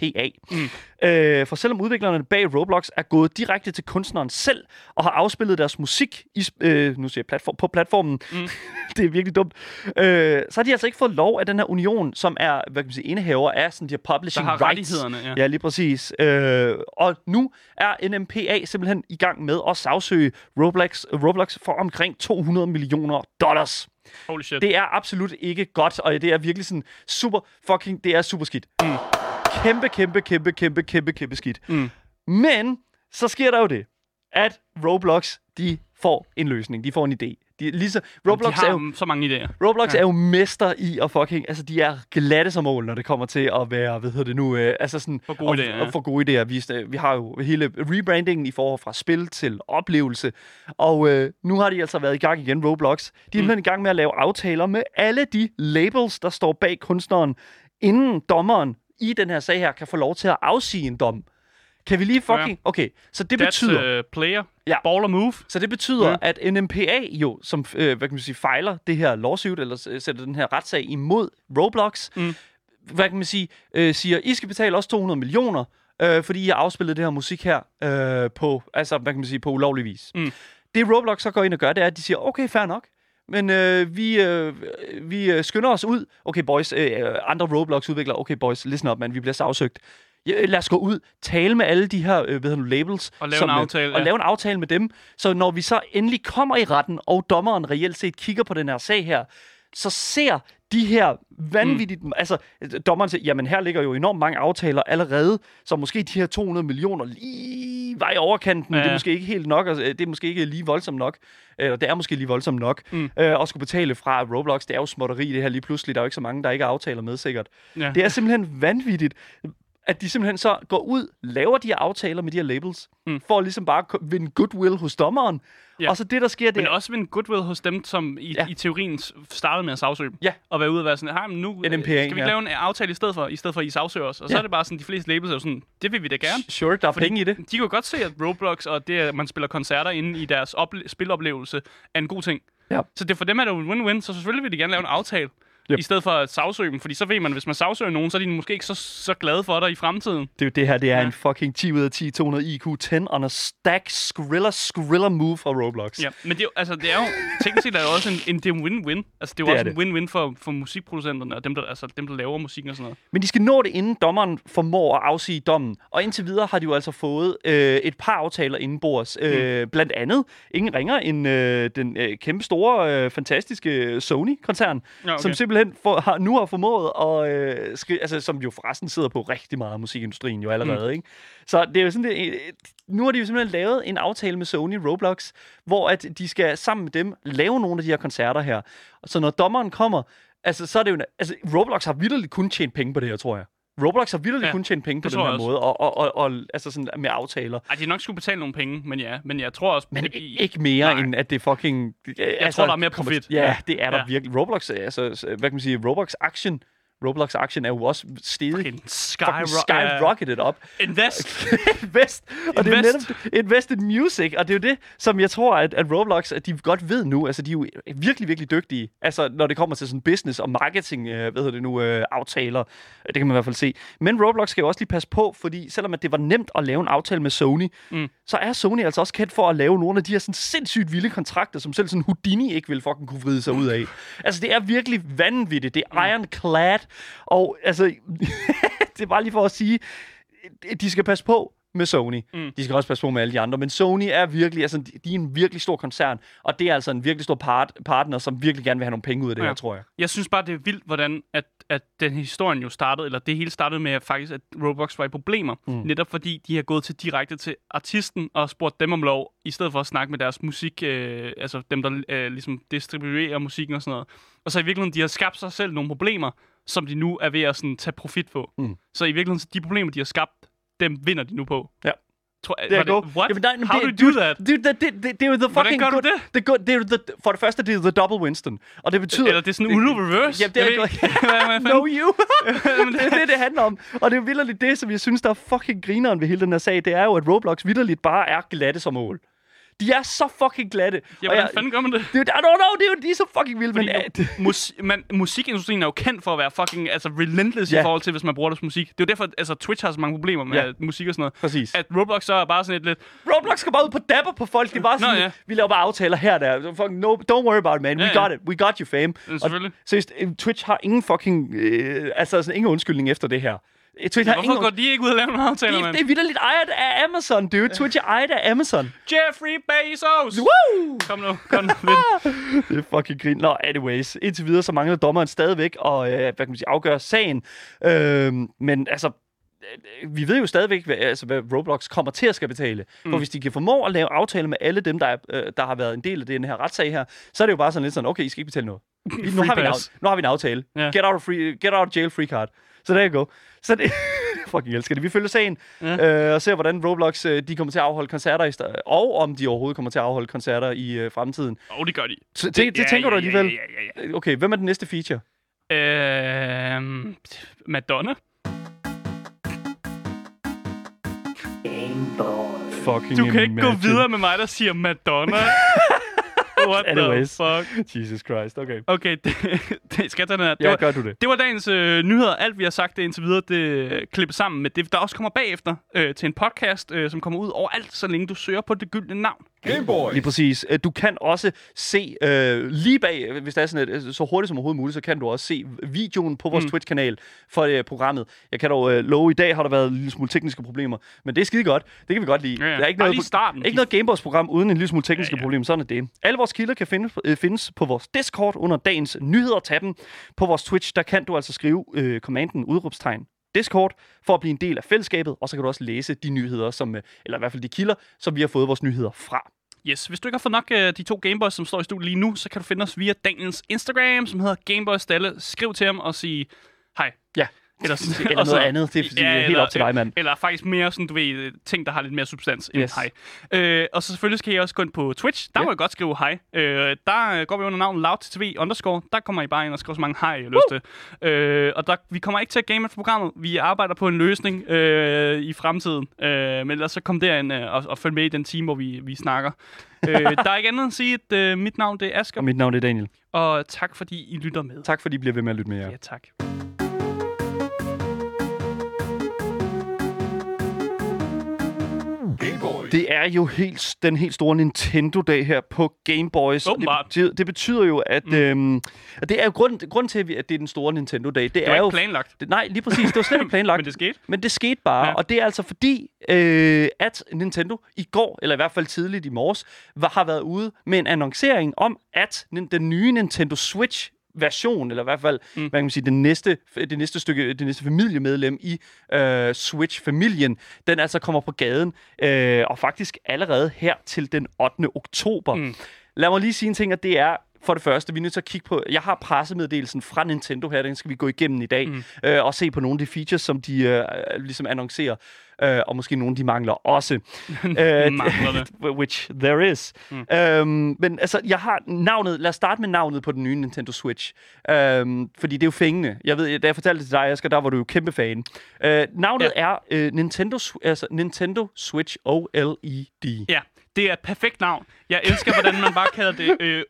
NMPA. Mm. Øh, for selvom udviklerne bag Roblox er gået direkte til kunstneren selv og har afspillet deres musik i, øh, nu siger jeg platform, på platformen, mm. det er virkelig dumt, øh, så har de altså ikke fået lov af den her union, som er hvad kan man sige, indehaver af sådan de her publishing Der har rights. rettighederne, ja. Ja, lige præcis. Øh, og nu er NMPA simpelthen i gang med at sagsøge Roblox, Roblox for omkring 200 millioner dollars. Holy shit. Det er absolut ikke godt, og det er virkelig sådan super fucking, det er super skidt. Mm. Kæmpe, kæmpe, kæmpe, kæmpe, kæmpe, kæmpe skidt. Mm. Men så sker der jo det, at Roblox, de får en løsning. De får en idé. De, lige så, Roblox, de har er jo, så mange idéer. Roblox Ja. er jo mester i at fucking... Altså, de er glatte som mål, når det kommer til at være, hvad hedder det nu... Øh, altså sådan... For gode at, idéer, ja. få gode idéer. Vi, vi har jo hele rebrandingen i forhold fra spil til oplevelse. Og øh, nu har de altså været i gang igen, Roblox. De er Mm. i gang med at lave aftaler med alle de labels, der står bag kunstneren, inden dommeren i den her sag her kan få lov til at afsige en dom. Kan vi lige fucking... Okay, så det That's betyder... uh, player. Ja. Ball og move. Så det betyder, Ja. ja. at NMPA jo, som øh, hvad kan man sige, fejler det her lawsuit, eller s- sætter den her retssag imod Roblox, Mm. hvad kan man sige, øh, siger, I skal betale også 200 millioner, øh, fordi I har afspillet det her musik her øh, på, altså, hvad kan man sige, på ulovlig vis. Mm. Det Roblox så går ind og gør, det er, at de siger, okay, fair nok, men øh, vi, øh, vi øh, skynder os ud. Okay, boys, øh, andre Roblox-udviklere, okay, boys, listen up, man, vi bliver sagsøgt. Ja, lad os gå ud, tale med alle de her øh, hedder nu, labels. Og lave en øh, aftale, Og ja. lave en aftale med dem. Så når vi så endelig kommer i retten, og dommeren reelt set kigger på den her sag her, så ser de her vanvittigt... Mm. Altså, dommeren siger, jamen her ligger jo enormt mange aftaler allerede, så måske de her 200 millioner lige var i overkanten. Ja. Det er måske ikke helt nok, altså, det er måske ikke lige voldsomt nok. Eller det er måske lige voldsomt nok. Mm. Øh, at skulle betale fra Roblox, det er jo småtteri det her lige pludselig. Der er jo ikke så mange, der ikke har aftaler med, sikkert. Ja. Det er simpelthen vanvittigt. At de simpelthen så går ud, laver de her aftaler med de her labels, mm. for at ligesom bare vinde goodwill hos dommeren. Ja. Og så det, der sker, det Men også en goodwill hos dem, som i, Ja. i teorien startede med at sagsøge. Ja. Og være ude og være sådan, hey, nu øh, NMPA, skal vi ikke ja. lave en aftale i stedet for, i stedet for at I sagsøger os. Og så Ja. er det bare sådan, de fleste labels er sådan, det vil vi da gerne. Sure, der er Fordi penge i det. De kan jo godt se, at Roblox og det, at man spiller koncerter inde i deres ople- spiloplevelse, er en god ting. Ja. Så det for dem er det jo en win-win, så selvfølgelig vil de gerne lave en aftale. Yep. I stedet for at sagsøge dem, fordi så ved man, hvis man sagsøger nogen, så er de måske ikke så, så glade for dig i fremtiden. Det er jo det her, det er Ja. en fucking 10 ud af 10, 200 IQ, 10 on a stack, skriller, skriller move fra Roblox. Ja, men det er jo, altså, det er jo, teknisk set er det også en, en, det er win-win. Altså, det er jo Det også er en win-win for, for musikproducenterne og dem der, altså, dem, der laver musikken og sådan noget. Men de skal nå det, inden dommeren formår at afsige dommen. Og indtil videre har de jo altså fået øh, et par aftaler indenbords. Øh, blandt andet ingen ringer end øh, den øh, kæmpe store, øh, fantastiske Sony-koncern, Ja, okay. som simpelthen for, har, nu har formået at øh, skrive, altså som jo forresten sidder på rigtig meget musikindustrien jo allerede, mm. ikke? Så det er jo sådan, det, øh, nu har de jo simpelthen lavet en aftale med Sony Roblox, hvor at de skal sammen med dem lave nogle af de her koncerter her. Så når dommeren kommer, altså så er det jo, altså Roblox har vildt kun tjent penge på det her, tror jeg. Roblox har vildt ja, kun tjent penge på den her måde, og, og, og, og altså sådan med aftaler. Ej, de nok skulle betale nogle penge, men ja. Men jeg tror også... Men det- ikke mere, Nej. end at det fucking... Jeg tror, der er mere profit. Ja, det er der Ja. virkelig. Roblox, altså, hvad kan man sige, Roblox Action, Roblox Action er jo også steget Fucking sky, fucking skyrocketed op. invest. Invest. Og det er jo Invest. netop Invested Music, og det er jo det, som jeg tror, at, at Roblox, at de godt ved nu. Altså, de er jo virkelig, virkelig dygtige. Altså, når det kommer til sådan business og marketing, øh, hvad hedder det nu, øh, aftaler. Det kan man i hvert fald se. Men Roblox skal jo også lige passe på, fordi selvom at det var nemt at lave en aftale med Sony, mm. så er Sony altså også kendt for at lave nogle af de her sådan sindssygt vilde kontrakter, som selv sådan Houdini ikke vil fucking kunne vride sig ud af. Altså, det er virkelig vanvittigt. Det er ironclad. Og altså, det er bare lige for at sige, de skal passe på med Sony. Mm. De skal også passe på med alle de andre. Men Sony er virkelig, altså, de er en virkelig stor koncern, og det er altså en virkelig stor part, partner, som virkelig gerne vil have nogle penge ud af det. Ja. her, tror jeg. Jeg synes bare, det er vildt, hvordan at, at den historien jo startede, eller det hele startede med at faktisk, at Roblox var i problemer. Mm. Netop fordi de har gået til direkte til artisten og spurgt dem om lov, i stedet for at snakke med deres musik, øh, altså dem, der øh, ligesom distribuerer musikken og sådan noget. Og så i virkeligheden, de har skabt sig selv nogle problemer, som de nu er ved at sådan, tage profit på. Mm. Så i virkeligheden, de problemer, de har skabt, dem vinder de nu på. Ja. Tror, Det er. What? Jamen, nej, men How det, do you do that? Dude, det, det, det, det er jo the Hvordan fucking gør du good, det? det, good, det er jo the, for det første, det er the double Winston. Og det betyder... Eller det er sådan Ulo reverse? Ja, det er ikke. No you. det er det, det handler om. Og det er jo vildt det, som jeg synes, der er fucking grineren ved hele den her sag. Det er jo, at Roblox vidderligt bare er glatte som mål. De er så fucking glatte. Ja, hvordan jeg- fanden gør man det? Det er jo, I don't know, det er jo, de er så fucking vilde, men... Øh, mus- man, musikindustrien er jo kendt for at være fucking altså relentless Ja. i forhold til, hvis man bruger deres musik. Det er jo derfor, altså Twitch har så mange problemer med Ja. musik og sådan noget. Præcis. At Roblox så er bare sådan et lidt... Roblox skal bare ud på dapper på folk. Det er bare sådan, ja. vi laver bare aftaler her der. Fucking no, don't worry about it, man. We Ja, ja. got it. We got you, fame. Ja, selvfølgelig. Og, seriøst, Twitch har ingen fucking... Øh, altså, sådan, ingen undskyldning efter det her. Twitch har Hvorfor ingen går de ikke ud og laver nogle aftaler, det, mand? det er vidderligt ejet af Amazon, dude. Twitch er ejet af Amazon. Jeffrey Bezos! Woo! Kom nu, kom nu. Det er fucking grin. Nå, anyways. Indtil videre, så mangler dommeren stadigvæk at, øh, hvad kan man sige, afgøre sagen. Øh, men altså, øh, vi ved jo stadigvæk, hvad, altså, hvad Roblox kommer til at skal betale. Mm. For hvis de kan formå at lave aftaler med alle dem, der, er, øh, der har været en del af den her retssag her, så er det jo bare sådan lidt sådan, okay, I skal ikke betale noget. Nu, har vi, en, nu har vi en aftale. Ja. Get, out of free, get out of jail free card. Så der you go. Så det, fucking elsker det. Vi følger sagen Ja. øh, og ser, hvordan Roblox øh, de kommer til at afholde koncerter, i og om de overhovedet kommer til at afholde koncerter i øh, fremtiden. Åh, oh, det gør de. Så det, det, det tænker du alligevel? Ja, ja, ja, Okay, hvem er den næste feature? ja. Øhm, Madonna. Fucking Du kan ikke gå imagine. videre med mig, der siger Madonna. What Anyways. the fuck? Jesus Christ, okay. Okay, det, det, skal jeg tage den her? Det Ja, var- gør du det. Det var dagens øh, nyheder. Alt, vi har sagt det indtil videre, det øh, klippet sammen med det, der også kommer bagefter øh, til en podcast, øh, som kommer ud overalt, så længe du søger på det gyldne navn. Game Boys. Lige præcis. Øh, Du kan også se øh, lige bag, øh, hvis det er sådan et, øh, så hurtigt som overhovedet muligt, så kan du også se videoen på vores mm. Twitch-kanal for øh, programmet. Jeg kan dog øh, love, i dag har der været en lille smule tekniske problemer, men det er skide godt. Det kan vi godt lide. Ja, ja. Der er ikke Bare noget, lige starten. Ikke noget Gameboys-program uden en lille smule tekniske Ja, ja. problemer. Sådan er det. Alle vores kilder kan findes, øh, findes på vores Discord under dagens nyheder. Tabben på vores Twitch, der kan du altså skrive øh, kommanden udråbstegn Discord for at blive en del af fællesskabet, og så kan du også læse de nyheder, som, øh, eller i hvert fald de kilder, som vi har fået vores nyheder fra. Yes, hvis du ikke har fået nok øh, de to Gameboys, som står i studiet lige nu, så kan du finde os via Daniels Instagram, som hedder Gameboys Dalle. Skriv til ham og sig hej. Ja, Eller, sådan, Eller noget andet. Det er, ja, helt op til dig, mand. Eller faktisk mere sådan, du ved, ting, der har lidt mere substans end Yes. hej. Øh, og så selvfølgelig skal I også gå ind på Twitch. Der Ja. må I godt skrive hej. Øh, der øh, går vi under navnet loudtv underscore. Der kommer I bare ind og skriver så mange hej, har lyst til. Øh, og der, vi kommer ikke til at game programmet. Vi arbejder på en løsning øh, i fremtiden. Øh, men ellers så kom derind øh, og, og følg med i den time, hvor vi, vi snakker. øh, der er ikke andet at sige, at øh, mit navn det er Asger. Og mit navn er Daniel. Og tak fordi I lytter med. Tak fordi I bliver ved med at lytte med jer. Ja, tak. Det er jo helt, den helt store Nintendo-dag her på Game Boys. Det betyder, det betyder jo, at, mm. øhm, at det er jo grund, grund til, at det er den store Nintendo-dag. Det, Det er var jo ikke planlagt, Det, nej, lige præcis. Det var slet ikke planlagt. men det skete. Men det skete bare, Ja. og det er altså fordi, øh, at Nintendo i går, eller i hvert fald tidligt i morges, var, har været ude med en annoncering om, at den nye Nintendo Switch version, eller i hvert fald, mm. hvad kan man sige, det næste, det næste stykke, det næste familiemedlem i øh, Switch-familien, den altså kommer på gaden, øh, og faktisk allerede her til den 8. oktober. Mm. Lad mig lige sige en ting, og det er, for det første, vi er nødt til at kigge på, jeg har pressemeddelelsen fra Nintendo her, den skal vi gå igennem i dag, mm. øh, og se på nogle af de features, som de øh, ligesom annoncerer, øh, og måske nogle, de mangler også. øh, Mangler which there is. Mm. Øhm, men altså, jeg har navnet, lad os starte med navnet på den nye Nintendo Switch, øhm, fordi det er jo fængende. Jeg ved, da jeg fortalte det til dig, Asger, der var du jo kæmpe fan. Øh, navnet ja. er øh, Nintendo, altså, Nintendo Switch OLED. Ja, det er et perfekt navn. Jeg elsker, hvordan man bare kalder det øh,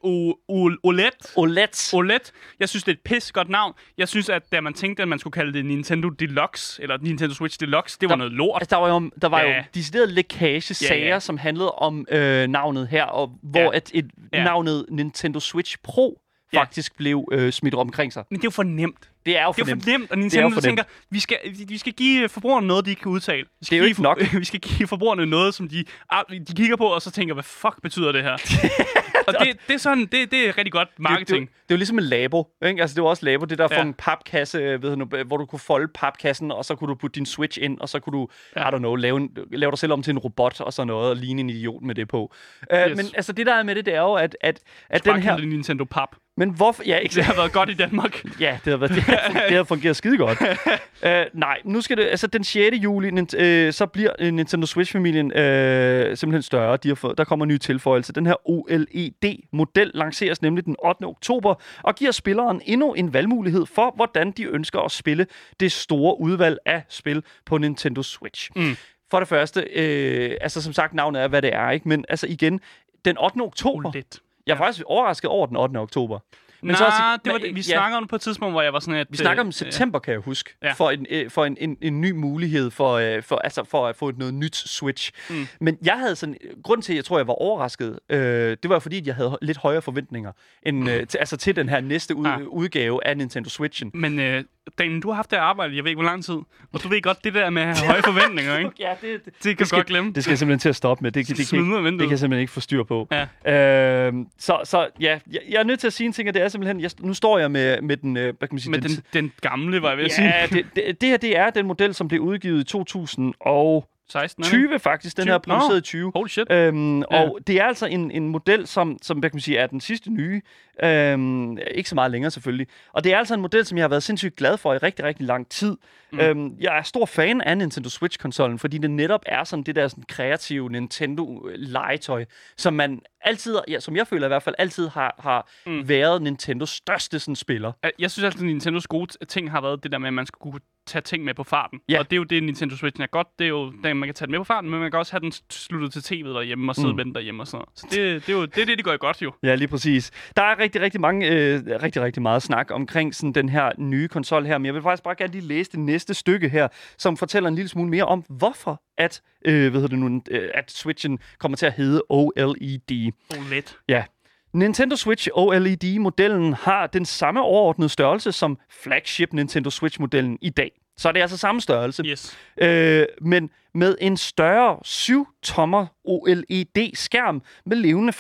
OLED. OLED. OLED. Jeg synes, det er et pis godt navn. Jeg synes, at da man tænkte, at man skulle kalde det Nintendo Deluxe, eller Nintendo Switch Deluxe, det var Der- noget lort. Altså, der var jo, der var Ja. jo decideret lækage-sager, Ja, ja. som handlede om øh, navnet her, og hvor Ja. ja. at et, Ja. ja. navnet Nintendo Switch Pro Ja. faktisk blev øh, smidt omkring sig. Men det er jo for nemt. Det er jo Det for er nemt. for nemt, og Nintendo for nemt. tænker, vi skal, vi- skal give forbrugerne noget, de ikke kan udtale. Vi skal Det er jo give, ikke nok. Vi skal give forbrugerne noget, som de, ah, de kigger på, og så tænker, hvad fuck betyder det her? og det, det, er sådan, det, det er rigtig godt Det, det, marketing. det, det er jo ligesom en labo. Ikke? Altså, det var også labo, det der Ja. ja. en papkasse, øh, ved du, hvor du kunne folde papkassen, og så kunne du putte din Switch ind, og så kunne du, Ja. I don't know, lave, en, lave dig selv om til en robot og sådan noget, og ligne en idiot med det på. Uh, Yes. Men altså, det der er med det, det er jo, at, at, at den her... det Nintendo Pap. Men hvorfor... Ja, Det ikke har været godt i Danmark. Ja, det har, været, det, har, det har fungeret skide godt. uh, nej, nu skal det, altså den 6. juli, øh, så bliver Nintendo Switch-familien øh, simpelthen større. De har fået, der kommer en ny tilføjelse. Den her OLED-model lanceres nemlig den 8. oktober, og giver spilleren endnu en valgmulighed for, hvordan de ønsker at spille det store udvalg af spil på Nintendo Switch. Mm. For det første, øh, altså som sagt, navnet er, hvad det er, ikke? Men altså igen, den 8. oktober. OLED. Jeg er faktisk overrasket over den 8. oktober. Men så Nej, også- det var det. vi ja. snakker om det på et tidspunkt, hvor jeg var sådan, at... Vi snakker øh, om september, kan jeg huske, Ja. for, en, øh, for en, en, en ny mulighed for, øh, for, altså for at få et noget nyt Switch. Mm. Mm. Men jeg havde sådan, grund til, at jeg tror, jeg var overrasket, øh, det var fordi, at jeg havde lidt højere forventninger end, øh, til, altså til den her næste ud, Ah. udgave af Nintendo Switchen. Men øh, Daniel, du har haft det arbejde, jeg ved ikke hvor lang tid. Og du ved godt, det der med at have høje forventninger, ikke? Ja, det, det, Det kan du skal, godt glemme. det skal jeg simpelthen til at stoppe med. Det, det, det, Smid kan, det kan jeg simpelthen ikke få styr på. Ja. Øh, så, så ja, jeg, jeg er nødt til at sige en ting, og det er simpelthen, jeg, nu står jeg med, med den, øh, hvad kan man sige, Med den, den gamle, var jeg ved at sige. Ja, det, det, det her det er den model, som blev udgivet i 2020 16, er det ikke? faktisk. Den 20? her er produceret i 20. Holy shit. Øhm, Ja. Og det er altså en, en model, som, som hvad kan man sige, er den sidste nye. Øhm, ikke så meget længere selvfølgelig. Og det er altså en model, som jeg har været sindssygt glad for i rigtig, rigtig lang tid. Mm. Øhm, jeg er stor fan af Nintendo Switch-konsollen, fordi det netop er sådan det der sådan kreative Nintendo-legetøj, som man altid, ja, som jeg føler i hvert fald, altid har, har Mm. været Nintendos største sådan, spiller. Jeg synes altid, at Nintendos gode ting har været det der med, at man skulle kunne tage ting med på farten. Ja. Og det er jo det, Nintendo Switchen er godt. Det er jo, at man kan tage den med på farten, men man kan også have den sluttet til tv'et derhjemme og sidde. Mm. med den derhjemme og sådan noget. Så det, det, er jo det, er det, de gør godt jo. Ja, lige præcis. Der er rigtig, rigtig mange, øh, rigtig, rigtig meget snak omkring sådan den her nye konsol her, men jeg vil faktisk bare gerne lige læse det næste stykke her, som fortæller en lille smule mere om, hvorfor at, øh, hvad hedder det nu, øh, at Switchen kommer til at hedde OLED. OLED. Ja. Nintendo Switch OLED-modellen har den samme overordnede størrelse som flagship Nintendo Switch-modellen i dag. Så det er altså samme størrelse. Yes. Øh, men med en større 7-tommer OLED-skærm med levende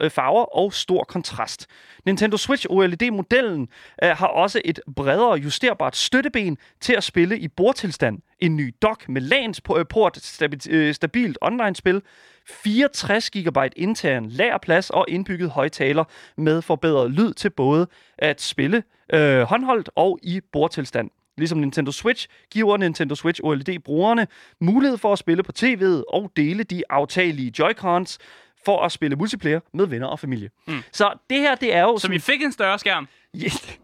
øh, farver, og stor kontrast. Nintendo Switch OLED-modellen øh, har også et bredere justerbart støtteben til at spille i bordtilstand, en ny dock med LAN-port, øh, øh, stabilt online-spil, 64 GB intern lagerplads og indbygget højtaler med forbedret lyd til både at spille øh, håndholdt og i bordtilstand ligesom Nintendo Switch, giver Nintendo Switch OLED-brugerne mulighed for at spille på tv'et og dele de aftagelige Joy-Cons for at spille multiplayer med venner og familie. Mm. Så det her, det er jo... Så vi fik en større skærm. Yes.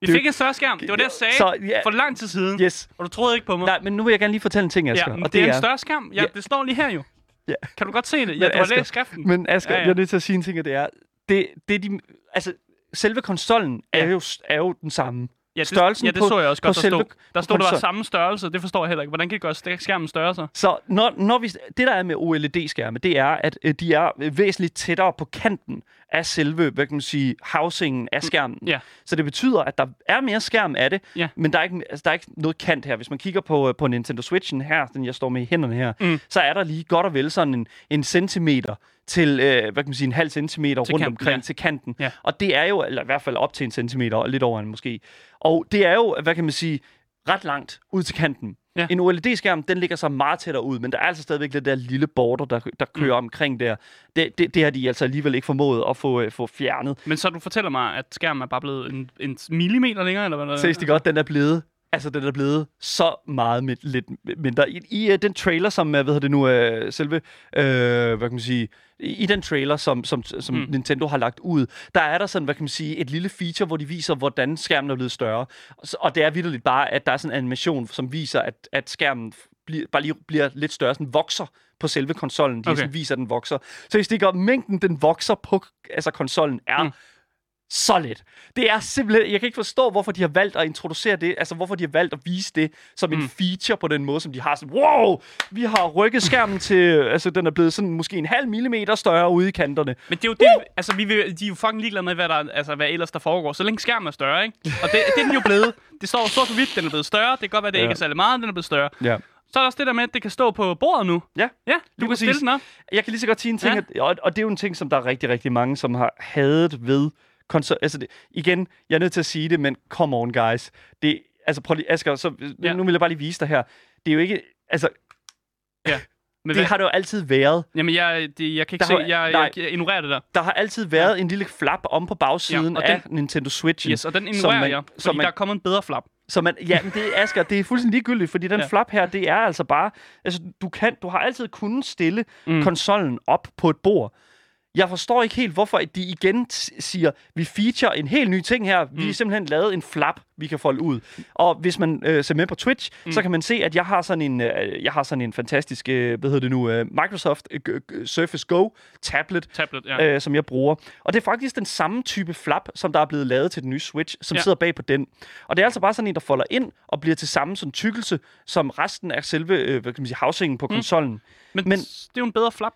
Vi Det- fik en større skærm. Det var det, jeg sagde Så, ja. for lang tid siden. Yes. Og du troede ikke på mig. Nej, men nu vil jeg gerne lige fortælle en ting, Asger. ja, og det, er en større skærm. Ja, Ja. det står lige her jo. Ja. Kan du godt se det? Ja, Men du har Asger- læst skriften. Men Asger, Ja, ja, jeg er nødt til at sige en ting, og det er... Det, det er de, altså, selve konsollen er, Ja. jo, er jo den samme. Ja, det, størrelsen ja, det på- så jeg også på godt, der stod. selve Der stod, der var samme størrelse. Det forstår jeg heller ikke. Hvordan kan det gøre skærmen større så? Så når, når vi, det, der er med OLED-skærme, det er, at øh, de er øh, væsentligt tættere på kanten af selve, hvad kan man sige, housingen af skærmen. ja. Så det betyder, at der er mere skærm af det, Ja. men der er, ikke, altså, der er ikke noget kant her. Hvis man kigger på, øh, på Nintendo Switchen her, den jeg står med i hænderne her, Mm. så er der lige godt og vel sådan en, en centimeter til, øh, hvad kan man sige, en halv centimeter Til rundt kanten, omkring ja. til kanten. Ja. Og det er jo, eller i hvert fald op til en centimeter, og lidt over en måske. Og det er jo, hvad kan man sige, ret langt ud til kanten. Ja. En OLED-skærm, den ligger så meget tættere ud, men der er altså stadigvæk lidt der lille border, der, der kører mm. omkring der. Det, det, det har de altså alligevel ikke formået at få, øh, få fjernet. Men så du fortæller mig, at skærmen er bare blevet en, en millimeter længere, eller hvad? Ses det godt, den er blevet Altså, den er blevet så meget mit, lidt mindre. I, i uh, den trailer, som, uh, hvad hedder det nu, uh, selve, uh, hvad kan man sige, i, den trailer, som, som, som Mm. Nintendo har lagt ud, der er der sådan, hvad kan man sige, et lille feature, hvor de viser, hvordan skærmen er blevet større. Og, det er vitterligt bare, at der er sådan en animation, som viser, at, at skærmen bliver, bare lige bliver lidt større, sådan vokser på selve konsollen. De Okay. sådan viser, at den vokser. Så I stikker mængden, den vokser på altså konsollen, er Mm. Så let. Det er simpelthen... Jeg kan ikke forstå, hvorfor de har valgt at introducere det. Altså, hvorfor de har valgt at vise det som en Mm. feature på den måde, som de har. Sådan, wow! Vi har rykket skærmen til... Altså, den er blevet sådan måske en halv millimeter større ude i kanterne. Men det er jo det, altså, vi vil, de er jo fucking ligeglade med, hvad, der, altså, hvad ellers der foregår, så længe skærmen er større, ikke? Og det, det er den jo blevet. Det står sort på hvidt, den er blevet større. Det kan godt være, det Ja. ikke er særlig meget, den er blevet større. Ja. Så er der også det der med, at det kan stå på bordet nu. Ja, Ja, du kan præcis. stille den op. Jeg kan lige så godt sige en ting, ja. at, og, og det er jo en ting, som der er rigtig, rigtig mange, som har hadet ved konsol... Altså, det, igen, jeg er nødt til at sige det, men come on, guys. Det, altså, prøv lige, Asger, så, Ja. ja. nu vil jeg bare lige vise dig her. Det er jo ikke... Altså, Men det hvad, har det jo altid været. Jamen, jeg, det, jeg kan ikke Der se, har- jeg, nej. jeg, ignorerer det der. Der har altid været ja. en lille flap om på bagsiden Ja, ja, og af Nintendo Switchen. Yes, og den som ignorerer man- jeg, som fordi man- der er kommet en bedre flap. Så man, ja, men det er Asger, det er fuldstændig ligegyldigt, fordi den Ja. ja. flap her, det er altså bare, altså du kan, du har altid kunnet stille mm. konsollen op på et bord. Jeg forstår ikke helt, hvorfor de igen siger, vi feature en helt ny ting her. Vi Mm. har simpelthen lavet en flap, vi kan folde ud. Og hvis man øh, ser med på Twitch, Mm. mm. så kan man se, at jeg har sådan en, øh, jeg har sådan en fantastisk, øh, hvad hedder det nu, øh, Microsoft øh, Surface Go tablet, Tablet, ja. øh, som jeg bruger. Og det er faktisk den samme type flap, som der er blevet lavet til den nye Switch, som Ja. sidder bag på den. Og det er altså bare sådan en, der folder ind og bliver til samme sådan tykkelse, som resten af selve øh, hvad kan man sige, housingen på Mm. konsollen. Men- men, det er jo en bedre flap.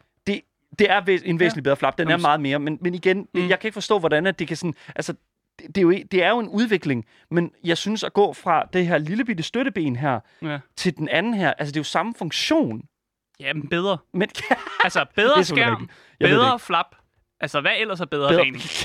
Det, er en væsentlig bedre flap. Den er meget mere. Men, men igen, Mm. jeg kan ikke forstå, hvordan at det kan sådan... Altså, det, det, er jo, ikke- det er jo en udvikling, men jeg synes at gå fra det her lille bitte støtteben her Ja. til den anden her, altså det er jo samme funktion. Jamen, bedre. Men Altså, bedre skærm, bedre flap. Altså, hvad ellers er bedre, bedre, rent?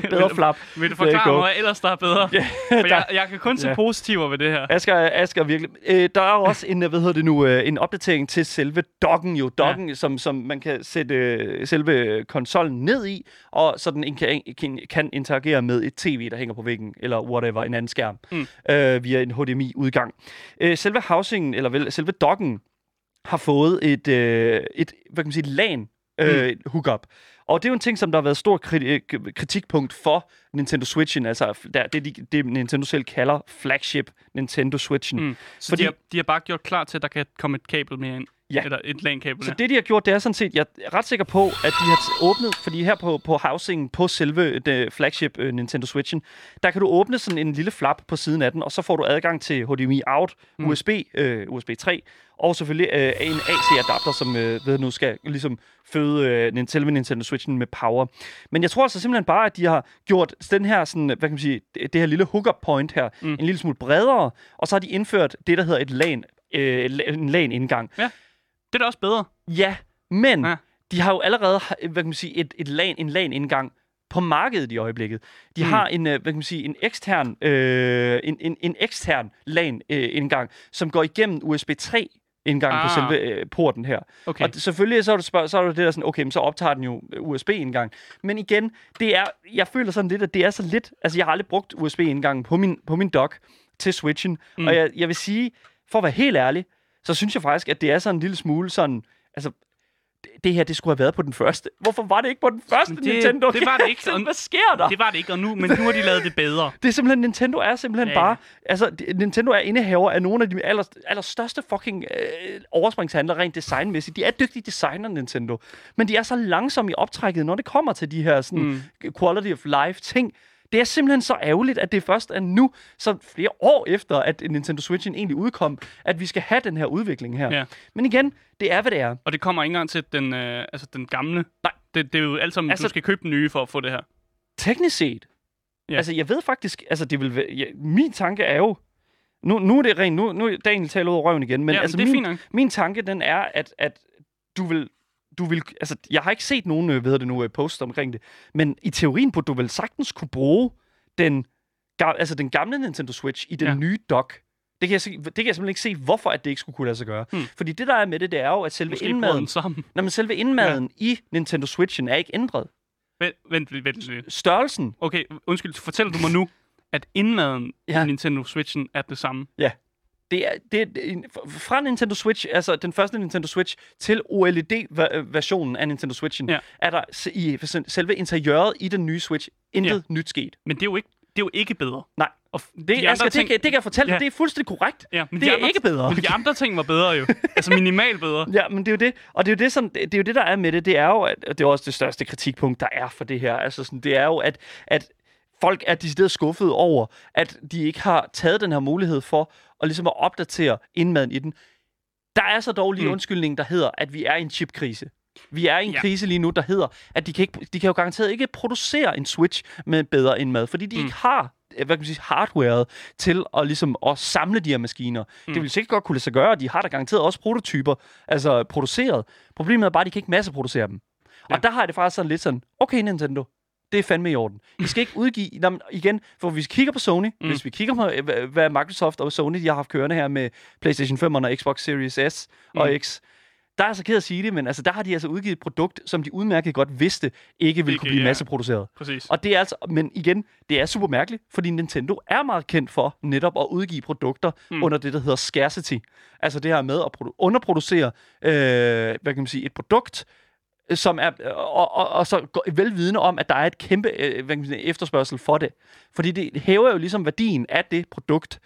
bedre flap. Vil du There you forklare mig, hvad ellers der er bedre? Ja, For jeg, jeg kan kun se Ja. positiver ved det her. Asger, Asger virkelig. Øh, der er jo også en, hvad hedder det nu, øh, en opdatering til selve docken jo. Docken, ja. som, som man kan sætte øh, selve konsollen ned i, og så den kan, kan, kan interagere med et tv, der hænger på væggen, eller whatever, en anden skærm, Mm. øh, via en HDMI-udgang. Øh, selve housingen, eller vel, selve docken, har fået et, øh, et hvad kan man sige, LAN øh, Mm. hookup. Og det er jo en ting, som der har været stor kriti- kritikpunkt for Nintendo Switchen, altså der, det, de, det Nintendo selv kalder flagship Nintendo Switchen. Mm. Så Fordi- de, har, de har bare gjort klar til, at der kan komme et kabel mere ind. Ja. Eller et LAN-kabel. Så det, de har gjort, det er sådan set, jeg er ret sikker på, at de har åbnet, fordi her på, på housingen, på selve det flagship uh, Nintendo Switchen, der kan du åbne sådan en lille flap på siden af den, og så får du adgang til HDMI out, Mm. USB, uh, USB 3, og selvfølgelig uh, en AC-adapter, som uh, ved nu skal ligesom føde uh, selve Nintendo Switchen med power. Men jeg tror altså simpelthen bare, at de har gjort den her, sådan, hvad kan man sige, det her lille hookup point her, Mm. en lille smule bredere, og så har de indført det, der hedder et LAN, øh, en LAN-indgang. Det er da også bedre. Ja, men Ja. ja. de har jo allerede hvad kan man sige, et, et LAN, en LAN-indgang på markedet i øjeblikket. De Mm. har en, øh, hvad kan man sige, en ekstern, øh, en, en, en ekstern LAN-indgang, som går igennem USB 3 indgang ah. på selve øh, porten her. Okay. Og selvfølgelig så er, det, spørg- så er det det der sådan, okay, men så optager den jo USB-indgang. Men igen, det er, jeg føler sådan lidt, at det er så lidt, altså jeg har aldrig brugt USB-indgangen på min, på min dock. til Switchen. Mm. Og jeg, jeg vil sige, for at være helt ærlig, så synes jeg faktisk, at det er sådan en lille smule sådan... Altså, det- her, det skulle have været på den første. Hvorfor var det ikke på den første Men det- Nintendo? det var det ikke. Sådan, Hvad sker der? Det var det ikke, og nu, men nu har de lavet det bedre. Det er simpelthen, Nintendo er simpelthen Ja, bare... Altså, Nintendo er indehaver af nogle af de aller, allerstørste fucking øh, overspringshandler rent designmæssigt. De er dygtige designer, Nintendo. Men de er så langsomme i optrækket, når det kommer til de her sådan, mm. quality of life ting. Det er simpelthen så ærgerligt, at det først er nu, så flere år efter, at Nintendo Switchen egentlig udkom, at vi skal have den her udvikling her. Ja. Men igen, det er, hvad det er. Og det kommer ikke engang til den, øh, altså den gamle. Nej. Det, det er jo alt sammen, altså, du skal købe den nye for at få det her. Teknisk set. Ja. Altså, jeg ved faktisk, altså, det vil være, ja, min tanke er jo, nu, nu er det rent, nu, nu Daniel taler ud af røven igen, men ja, altså, det er min, min tanke, den er, at, at du vil, du vil, altså, jeg har ikke set nogen, øh, hvad hedder det nu, øh, post omkring det, men i teorien burde du vel sagtens kunne bruge den, altså, den gamle Nintendo Switch i den Ja. ja. nye dock. Det kan, jeg, det kan jeg simpelthen ikke se, hvorfor at det ikke skulle kunne lade sig gøre. Hmm. Fordi det, der er med det, det er jo, at selve Måske indmaden, den sammen. nej, men selve indmaden ja. i Nintendo Switchen er ikke ændret. Vent, vent, vent, lidt. Størrelsen, Okay, undskyld, fortæller du mig nu, at indmaden ja. Ja. i Nintendo Switchen er det samme? er, det er det er fra Nintendo Switch, altså den første Nintendo Switch, til OLED-versionen af Nintendo Switchen, Ja. er der i selve interiøret i den nye Switch intet Ja. nyt sket. Men det er jo ikke, det er jo ikke bedre. Nej. Og Det, de de Asger, ting- det, kan, det kan jeg fortælle Ja. ja. dig, det er fuldstændig korrekt. ja, men det de er andre, ikke bedre. Men de andre ting var bedre jo. altså minimalt bedre. Ja, men det er jo det, og det er jo det, som, det er jo det, der er med det, det er jo, at, og det er også det største kritikpunkt, der er for det her, altså sådan, det er jo, at, at folk er decideret skuffet over, at de ikke har taget den her mulighed for at ligesom at opdatere indmaden i den. Der er så dog lige Mm. mm. undskyldning, der hedder, at vi er i en chipkrise. Vi er i en Ja. krise lige nu, der hedder, at de kan, ikke, de kan jo garanteret ikke producere en Switch med bedre indmad, fordi de Mm. ikke har øh, hvad kan man sige, hardwaret til at, ligesom, at samle de her maskiner. Mm. Det vil sikkert godt kunne lade sig gøre, og de har da garanteret også prototyper altså produceret. Problemet er bare, at de kan ikke masseproducere dem. Ja. Og der har jeg det faktisk sådan lidt sådan, okay Nintendo, det er fandme i orden. I skal ikke udgive, Nå, men igen, for hvis vi kigger på Sony, Mm. hvis vi kigger på, øh, hvad- Microsoft og Sony de har haft kørende her med PlayStation 5 og Xbox Series S og Mm. X, der er jeg så ked at sige det, men altså, der har de altså udgivet et produkt, som de udmærket godt vidste ikke ville Ikke, kunne blive ja. masseproduceret. Præcis. Og det er altså, men igen, det er super mærkeligt, fordi Nintendo er meget kendt for netop at udgive produkter Mm. under det, der hedder scarcity. Altså det her med at produ- underproducere, øh, hvad kan man sige, et produkt, som er, og, og, og så velvidende om, at der er et kæmpe øh, efterspørgsel for det. Fordi det hæver jo ligesom værdien af det produkt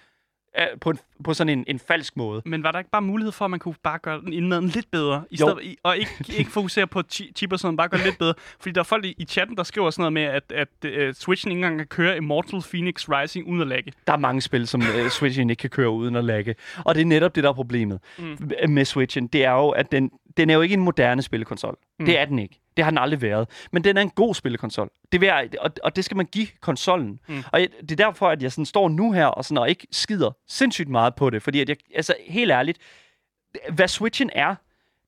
øh, på, en, på sådan en, en falsk måde. Men var der ikke bare mulighed for, at man kunne bare gøre den indmaden lidt bedre? I Jo. stedet, og ikke, ikke fokusere på chi- chip og sådan, bare gøre lidt bedre. Fordi der er folk i, i chatten, der skriver sådan noget med, at, at uh, Switchen ikke engang kan køre Immortal Phoenix Rising uden at lagge. Der er mange spil, som uh, Switchen ikke kan køre uden at lagge. Og det er netop det, der er problemet mm. med Switchen. Det er jo, at den, den er jo ikke en moderne spillekonsol. Mm. Det er den ikke. Det har den aldrig været. Men den er en god spillekonsol. Det vil jeg, og, og det skal man give konsollen. Mm. Mm. Og jeg, det er derfor, at jeg sådan står nu her og, sådan, og ikke skider sindssygt meget på det. Fordi at jeg, altså helt ærligt, hvad Switchen er,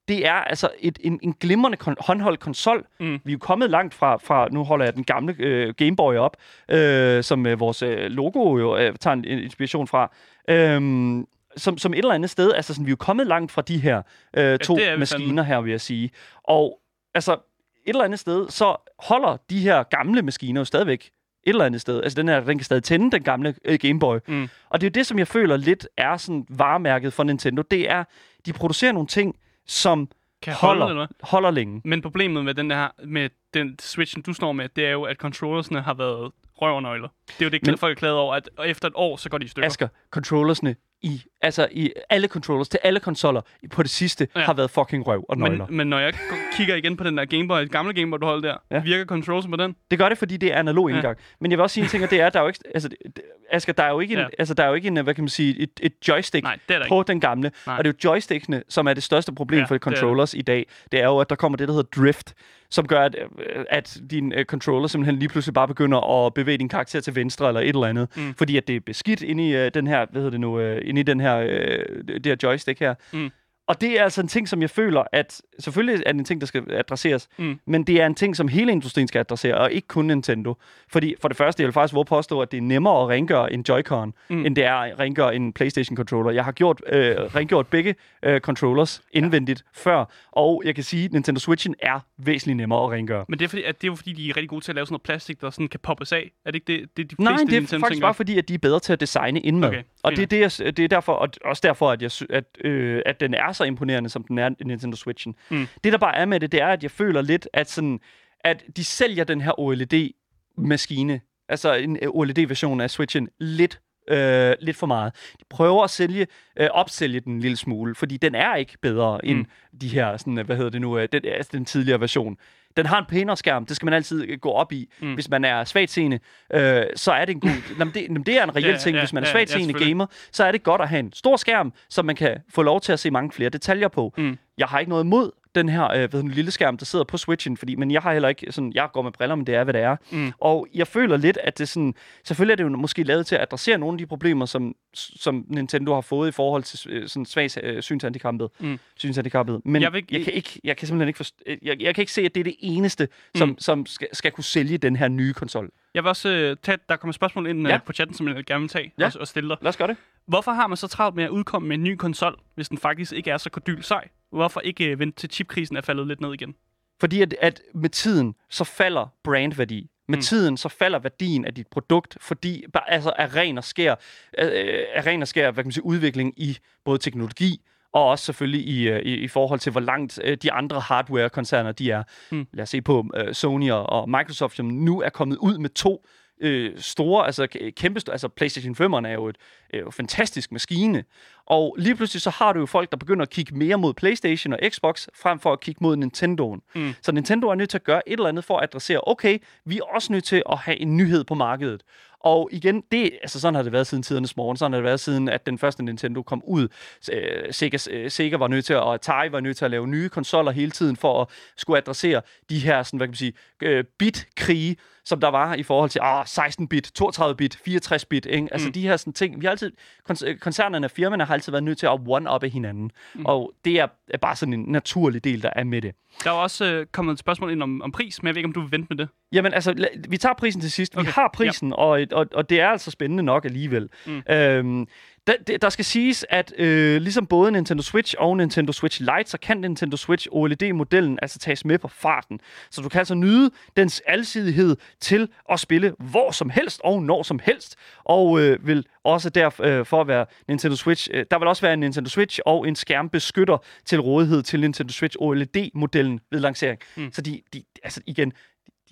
det er altså et, en, en glimrende kon- håndholdt konsol. Mm. Vi er jo kommet langt fra, fra nu holder jeg den gamle øh, Game Boy op, øh, som øh, vores øh, logo jo øh, tager en, en inspiration fra. Øhm, som, som et eller andet sted, altså sådan, vi er jo kommet langt fra de her øh, to vi maskiner fandme. her, vil jeg sige. Og altså, et eller andet sted, så holder de her gamle maskiner jo stadigvæk et eller andet sted. Altså, den her, den kan stadig tænde, den gamle øh, Game Boy. Mm. Og det er jo det, som jeg føler lidt er sådan varemærket for Nintendo. Det er, de producerer nogle ting, som Kan holde, holder, eller hvad? holder længe. Men problemet med den her, med den Switchen, du står med, det er jo, at controllersne har været røvernøgler. Det er jo det, Men- folk er glade over, at efter et år, så går de i stykker. Asger, controllersne i, altså i alle controllers til alle konsoller på det sidste Ja. har været fucking røv og nøgler. men, men når jeg kigger igen på den der Game Boy, gamle Game Boy, du holdt der, ja. Virker controls på den? Det gør det, fordi det er analog Ja. indgang. Men jeg vil også sige en ting, og det er, der er jo ikke, altså, det- det- Asger, der er jo ikke en, Ja. altså, der er jo ikke en, hvad kan man sige, et, et joystick Nej, det på ikke. den gamle. Nej. Og det er jo joystickene, som er det største problem Ja, for det er det. controllers i dag. Det er jo, at der kommer det, der hedder drift, som gør, at, øh, at din uh, controller simpelthen lige pludselig bare begynder at bevæge din karakter til venstre eller et eller andet. Mm. Fordi at det er beskidt inde i uh, den her, hvad hedder det nu, uh, inde i den her, uh, det her joystick her. Mm. Og det er altså en ting, som jeg føler, at selvfølgelig er det en ting, der skal adresseres, Mm. men det er en ting, som hele industrien skal adressere, og ikke kun Nintendo. Fordi for det første, jeg vil faktisk våge påstå, at det er nemmere at rengøre en Joy-Con, Mm. mm. end det er at rengøre en PlayStation-controller. Jeg har gjort, øh, rengjort begge øh, controllers indvendigt før, og jeg kan sige, at Nintendo Switchen er væsentligt nemmere at rengøre. Men det er, fordi, at det er jo fordi, de er rigtig gode til at lave sådan noget plastik, der sådan kan poppes af. Er det ikke det, det er de Nej, fleste det er Nintendo faktisk tænker? bare fordi, at de er bedre til at designe indmad. Okay, og det er, det, jeg, det er derfor, og også derfor, at, jeg, at, øh, at den er så imponerende, som den er Nintendo Switchen. Mm. Det, der bare er med det, det er, at jeg føler lidt, at, sådan, at de sælger den her OLED-maskine, altså en øh, OLED-version af Switchen, lidt øh, lidt for meget. De prøver at sælge, øh, opsælge den en lille smule, fordi den er ikke bedre end Mm. de her, sådan, hvad hedder det nu, øh, den, altså den tidligere version. Den har en pænere skærm, det skal man altid øh, gå op i. Mm. Hvis man er svagtseende, øh, så er det en god... jamen, det, jamen, det er en reel Ja, ting. ja, Hvis man er ja, ja, svagtseende selvfølgelig. gamer, så er det godt at have en stor skærm, så man kan få lov til at se mange flere detaljer på. Mm. Jeg har ikke noget imod den her øh, hvad den, lille skærm, der sidder på Switchen, fordi, men jeg har heller ikke sådan, jeg går med briller, men det er, hvad det er. Mm. Og jeg føler lidt, at det sådan, selvfølgelig er det jo måske lavet til at adressere nogle af de problemer, som, som Nintendo har fået i forhold til øh, sådan svag øh, synshandicappet. Mm. synshandicappet. Men Jeg vil- jeg, kan ikke, jeg kan simpelthen ikke forst- øh, jeg, jeg kan ikke se, at det er det eneste, som, Mm. som skal, skal kunne sælge den her nye konsol. Jeg vil også øh, tage, der kommer spørgsmål ind Ja. ja. på chatten, som jeg gerne vil tage Ja. og, og stille dig. Lad os gøre det. Hvorfor har man så travlt med at udkomme med en ny konsol, hvis den faktisk ikke er så kodyl sej? Hvorfor ikke øh, vente til chipkrisen er faldet lidt ned igen? Fordi at, at med tiden, så falder brandværdi. Med Mm. tiden, så falder værdien af dit produkt, fordi altså af ren og skær, øh, af ren og skær hvad kan man sige, udvikling i både teknologi, og også selvfølgelig i, øh, i, i forhold til, hvor langt øh, de andre hardware-koncerner de er. Mm. Lad os se på øh, Sony og, og Microsoft, som nu er kommet ud med to øh, store, altså kæmpe, altså PlayStation 5'eren er jo et øh, fantastisk maskine, og lige pludselig så har du jo folk, der begynder at kigge mere mod PlayStation og Xbox, frem for at kigge mod Nintendoen. Mm. Så Nintendo er nødt til at gøre et eller andet for at adressere, okay, vi er også nødt til at have en nyhed på markedet. Og igen, det, altså sådan har det været siden tidernes morgen. Sådan har det været siden, at den første Nintendo kom ud. Øh, Sega, øh, Sega var nødt til at, og Atari var nødt til at lave nye konsoller hele tiden for at skulle adressere de her, sådan, hvad kan man sige, øh, bit-krige, som der var i forhold til ah, 16-bit, 32-bit, 64-bit. Ikke? Altså Mm. de her sådan ting. Vi har altid, kon- koncernerne og firmaerne har altid været nødt til at one-uppe hinanden. Mm. Og det er, bare sådan en naturlig del, der er med det. Der er også øh, kommet et spørgsmål ind om, om pris, men jeg ved ikke, om du vil vente med det. Jamen altså, vi tager prisen til sidst. Okay. Vi har prisen, og, og, og det er altså spændende nok alligevel. Mm. Øhm, der, der- skal siges, at øh, ligesom både Nintendo Switch og Nintendo Switch Lite, så kan Nintendo Switch OLED-modellen altså tages med på farten. Så du kan altså nyde dens alsidighed til at spille hvor som helst og når som helst. Og øh, vil også derfor øh, for at være Nintendo Switch, øh, der vil også være en Nintendo Switch og en skærmbeskytter til rådighed til Nintendo Switch OLED-modellen ved lancering. Mm. Så de, de, altså igen,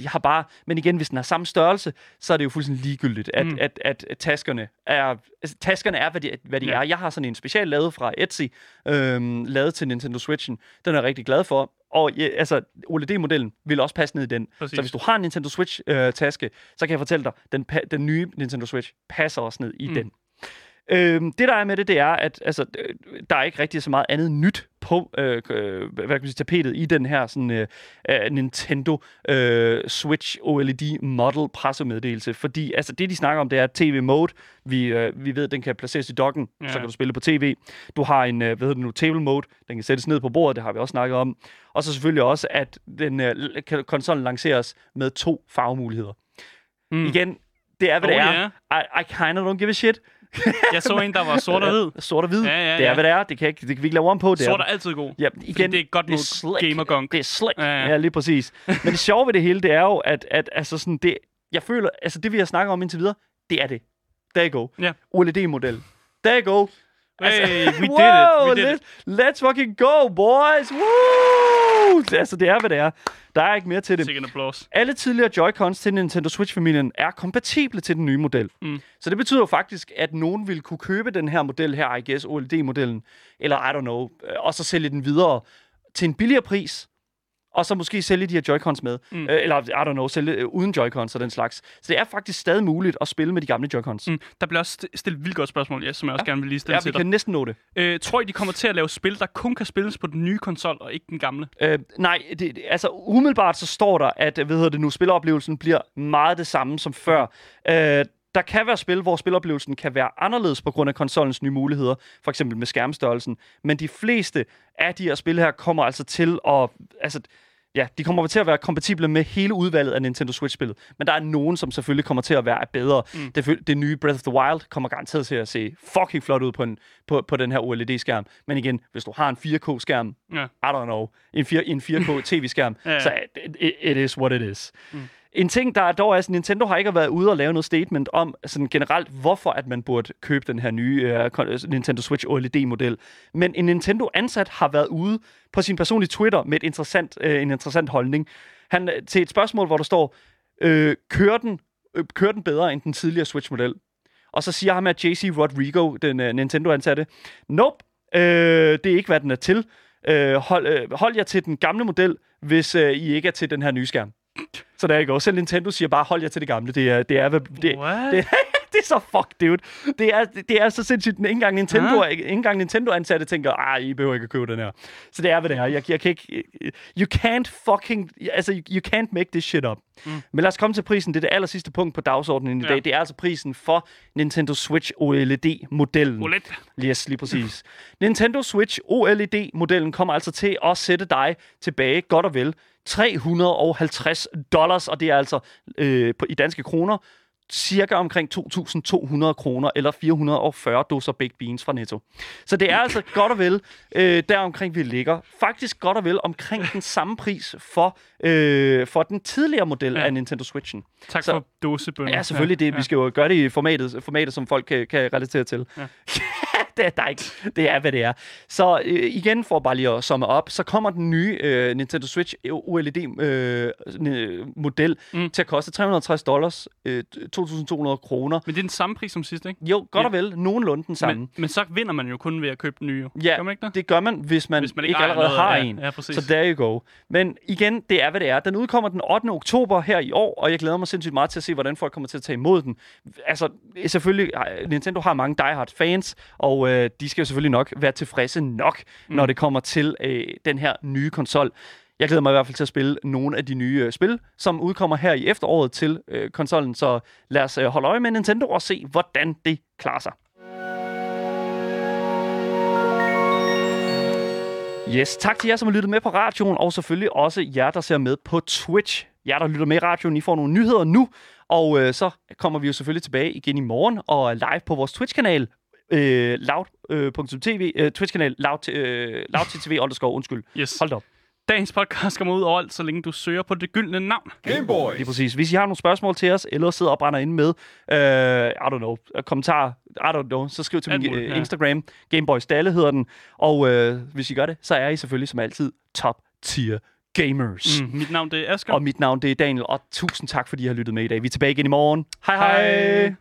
de har bare, men igen, hvis den har samme størrelse, så er det jo fuldstændig ligegyldigt, at, Mm. at, at, at taskerne er, altså, taskerne er, hvad de, hvad de Ja. er. Jeg har sådan en special lavet fra Etsy, øhm, lavet til Nintendo Switchen. Den er jeg rigtig glad for. Og ja, altså, OLED-modellen vil også passe ned i den. Præcis. Så hvis du har en Nintendo Switch-taske, så kan jeg fortælle dig, den, den nye Nintendo Switch passer også ned i mm. den. Øhm, det der er med det, det er, at altså, øh, der er ikke rigtig så meget andet nyt på øh, øh, hvad kan man sige, tapetet i den her sådan, øh, øh, Nintendo øh, Switch OLED model pressemeddelelse. Fordi altså, det, de snakker om, det er TV-mode. Vi, øh, vi ved, at den kan placeres i dokken, Ja. så kan du spille på tv. Du har en, øh, hvad hedder det nu, table mode. Den kan sættes ned på bordet, det har vi også snakket om. Og så selvfølgelig også, at den øh, konsollen lanceres med to farvemuligheder. Mm. Igen, det er, hvad Oh, det er. ja. I, I kinda don't give a shit. Jeg så en, der var sort og hvid. Sort og hvid. Ja, ja, Det er, ja. hvad det er. Det kan, ikke, det kan vi ikke lave om på. Det Sort er, altid god. Ja, Fordi igen, det er godt det er slick. gamer-gunk. Det er slick. Ja, Ja, ja. ja. ja, lige præcis. Men det sjove ved det hele, det er jo, at, at altså sådan, det, jeg føler, altså det vi har snakket om indtil videre, det er det. There you go. Ja. OLED-model. There you go. Hey, we did it. We did let, Let's fucking go, boys. Woo! Altså, det er, hvad det er. Der er ikke mere til det. Sikke en applaus. Alle tidligere Joy-Cons til Nintendo Switch-familien er kompatible til den nye model. Mm. Så det betyder jo faktisk, at nogen vil kunne købe den her model her, I guess, OLED-modellen, eller I don't know, øh, og så sælge den videre til en billigere pris, og så måske sælge de her Joy-Cons med. Mm. Øh, eller, I don't know, sælge øh, uden Joy-Cons og den slags. Så det er faktisk stadig muligt at spille med de gamle Joy-Cons. Mm. Der bliver også st- stillet et vildt godt spørgsmål, ja, som jeg også gerne vil lige stille Ja, til vi dig. kan næsten nå det. Øh, tror I, de kommer til at lave spil, der kun kan spilles på den nye konsol, og ikke den gamle? Øh, nej, det, altså umiddelbart så står der, at hvad hedder det nu, spilleoplevelsen bliver meget det samme som før. Øh, Der kan være spil, hvor spiloplevelsen kan være anderledes på grund af konsollens nye muligheder, for eksempel med skærmstørrelsen. Men de fleste af de her spil her kommer altså til at... Altså, ja, de kommer til at være kompatible med hele udvalget af Nintendo Switch-spillet. Men der er nogen, som selvfølgelig kommer til at være bedre. Mm. Det, det nye Breath of the Wild kommer garanteret til at se fucking flot ud på, en, på, på den her OLED-skærm. Men igen, hvis du har en 4K-skærm, Ja. I don't know, en, 4, en 4K tv-skærm, Ja, ja. så it, it, it is what it is. Mm. En ting, der dog er, at Nintendo har ikke været ude og lave noget statement om sådan generelt, hvorfor at man burde købe den her nye uh, Nintendo Switch OLED-model. Men en Nintendo-ansat har været ude på sin personlige Twitter med et interessant, uh, en interessant holdning. Han til et spørgsmål, hvor der står, øh, kører, den, øh, kører den bedre end den tidligere Switch-model? Og så siger ham at JC Rodrigo, den uh, Nintendo-ansatte, nope, øh, det er ikke, hvad den er til. Øh, hold, øh, hold jer til den gamle model, hvis øh, I ikke er til den her nye skærm. Så der er ikke Selv Nintendo siger bare, hold jer til det gamle. Det er, det er, hvad- det, What? det, det er så fuck, dude. Det er, det er så sindssygt. Ikke engang Nintendo, Ah. ikke engang Nintendo ansatte tænker, ah, I behøver ikke at købe den her. Så det er, hvad det er. Jeg, jeg kan ikke... You can't fucking... Altså, you, you can't make this shit up. Mm. Men lad os komme til prisen. Det er det aller sidste punkt på dagsordenen i Ja. dag. Det er altså prisen for Nintendo Switch OLED-modellen. OLED. Yes, lige præcis. Nintendo Switch OLED-modellen kommer altså til at sætte dig tilbage godt og vel 350 dollars, og det er altså øh, på, i danske kroner cirka omkring 2.200 kroner, eller 440 dåser baked beans fra Netto. Så det er altså godt og vel øh, der omkring vi ligger. Faktisk godt og vel omkring den samme pris for, øh, for den tidligere model Ja. af Nintendo Switchen. Tak Så- for dåsebønder. Ja, selvfølgelig. Det, Vi skal jo gøre det i formatet, formatet som folk kan, kan relatere til. Ja. det, er, der er ikke, det er, hvad det er. Så øh, igen, for bare lige at summe op, så kommer den nye øh, Nintendo Switch OLED-model øh, mm. til at koste 360 dollars, øh, 2.200 kroner. Men det er den samme pris som sidst, ikke? Jo, godt Ja. og vel. Nogenlunde den samme. Men, men så vinder man jo kun ved at købe den nye. Ja, Gør man ikke det? det gør man, hvis man, Hvis man ikke, ikke allerede noget, har ja. en. Ja, præcis. Så there you go. Men igen, det er, hvad det er. Den udkommer den 8. oktober her i år, og jeg glæder mig sindssygt meget til at se, hvordan folk kommer til at tage imod den. Altså, selvfølgelig, øh, Nintendo har mange diehard fans, og øh, de skal jo selvfølgelig nok være tilfredse nok, mm. når det kommer til øh, den her nye konsol. Jeg glæder mig i hvert fald til at spille nogle af de nye øh, spil, som udkommer her i efteråret til øh, konsollen. Så lad os øh, holde øje med Nintendo og se, hvordan det klarer sig. Yes, tak til jer, som har lyttet med på radioen, og selvfølgelig også jer, der ser med på Twitch. Jer, der lytter med i radioen, I får nogle nyheder nu, og øh, så kommer vi jo selvfølgelig tilbage igen i morgen og live på vores Twitch-kanal, øh, loud.tv, øh, Twitch-kanal, loud, øh, loud.tv, underscore, undskyld. Yes. Hold op. Dagens podcast kommer ud overalt, så længe du søger på det gyldne navn. Game Boys. Lige præcis. Hvis I har nogle spørgsmål til os, eller sidder og brænder inde med, øh, I don't know, kommentarer, I don't know, så skriv til Alt min muligt, øh, ja. Instagram, Gameboys Dalle hedder den, og øh, hvis I gør det, så er I selvfølgelig som altid top tier gamers. Mm. Mit navn det er Asger. Og mit navn det er Daniel, og tusind tak, fordi I har lyttet med i dag. Vi er tilbage igen i morgen. Hej! Hej. hej.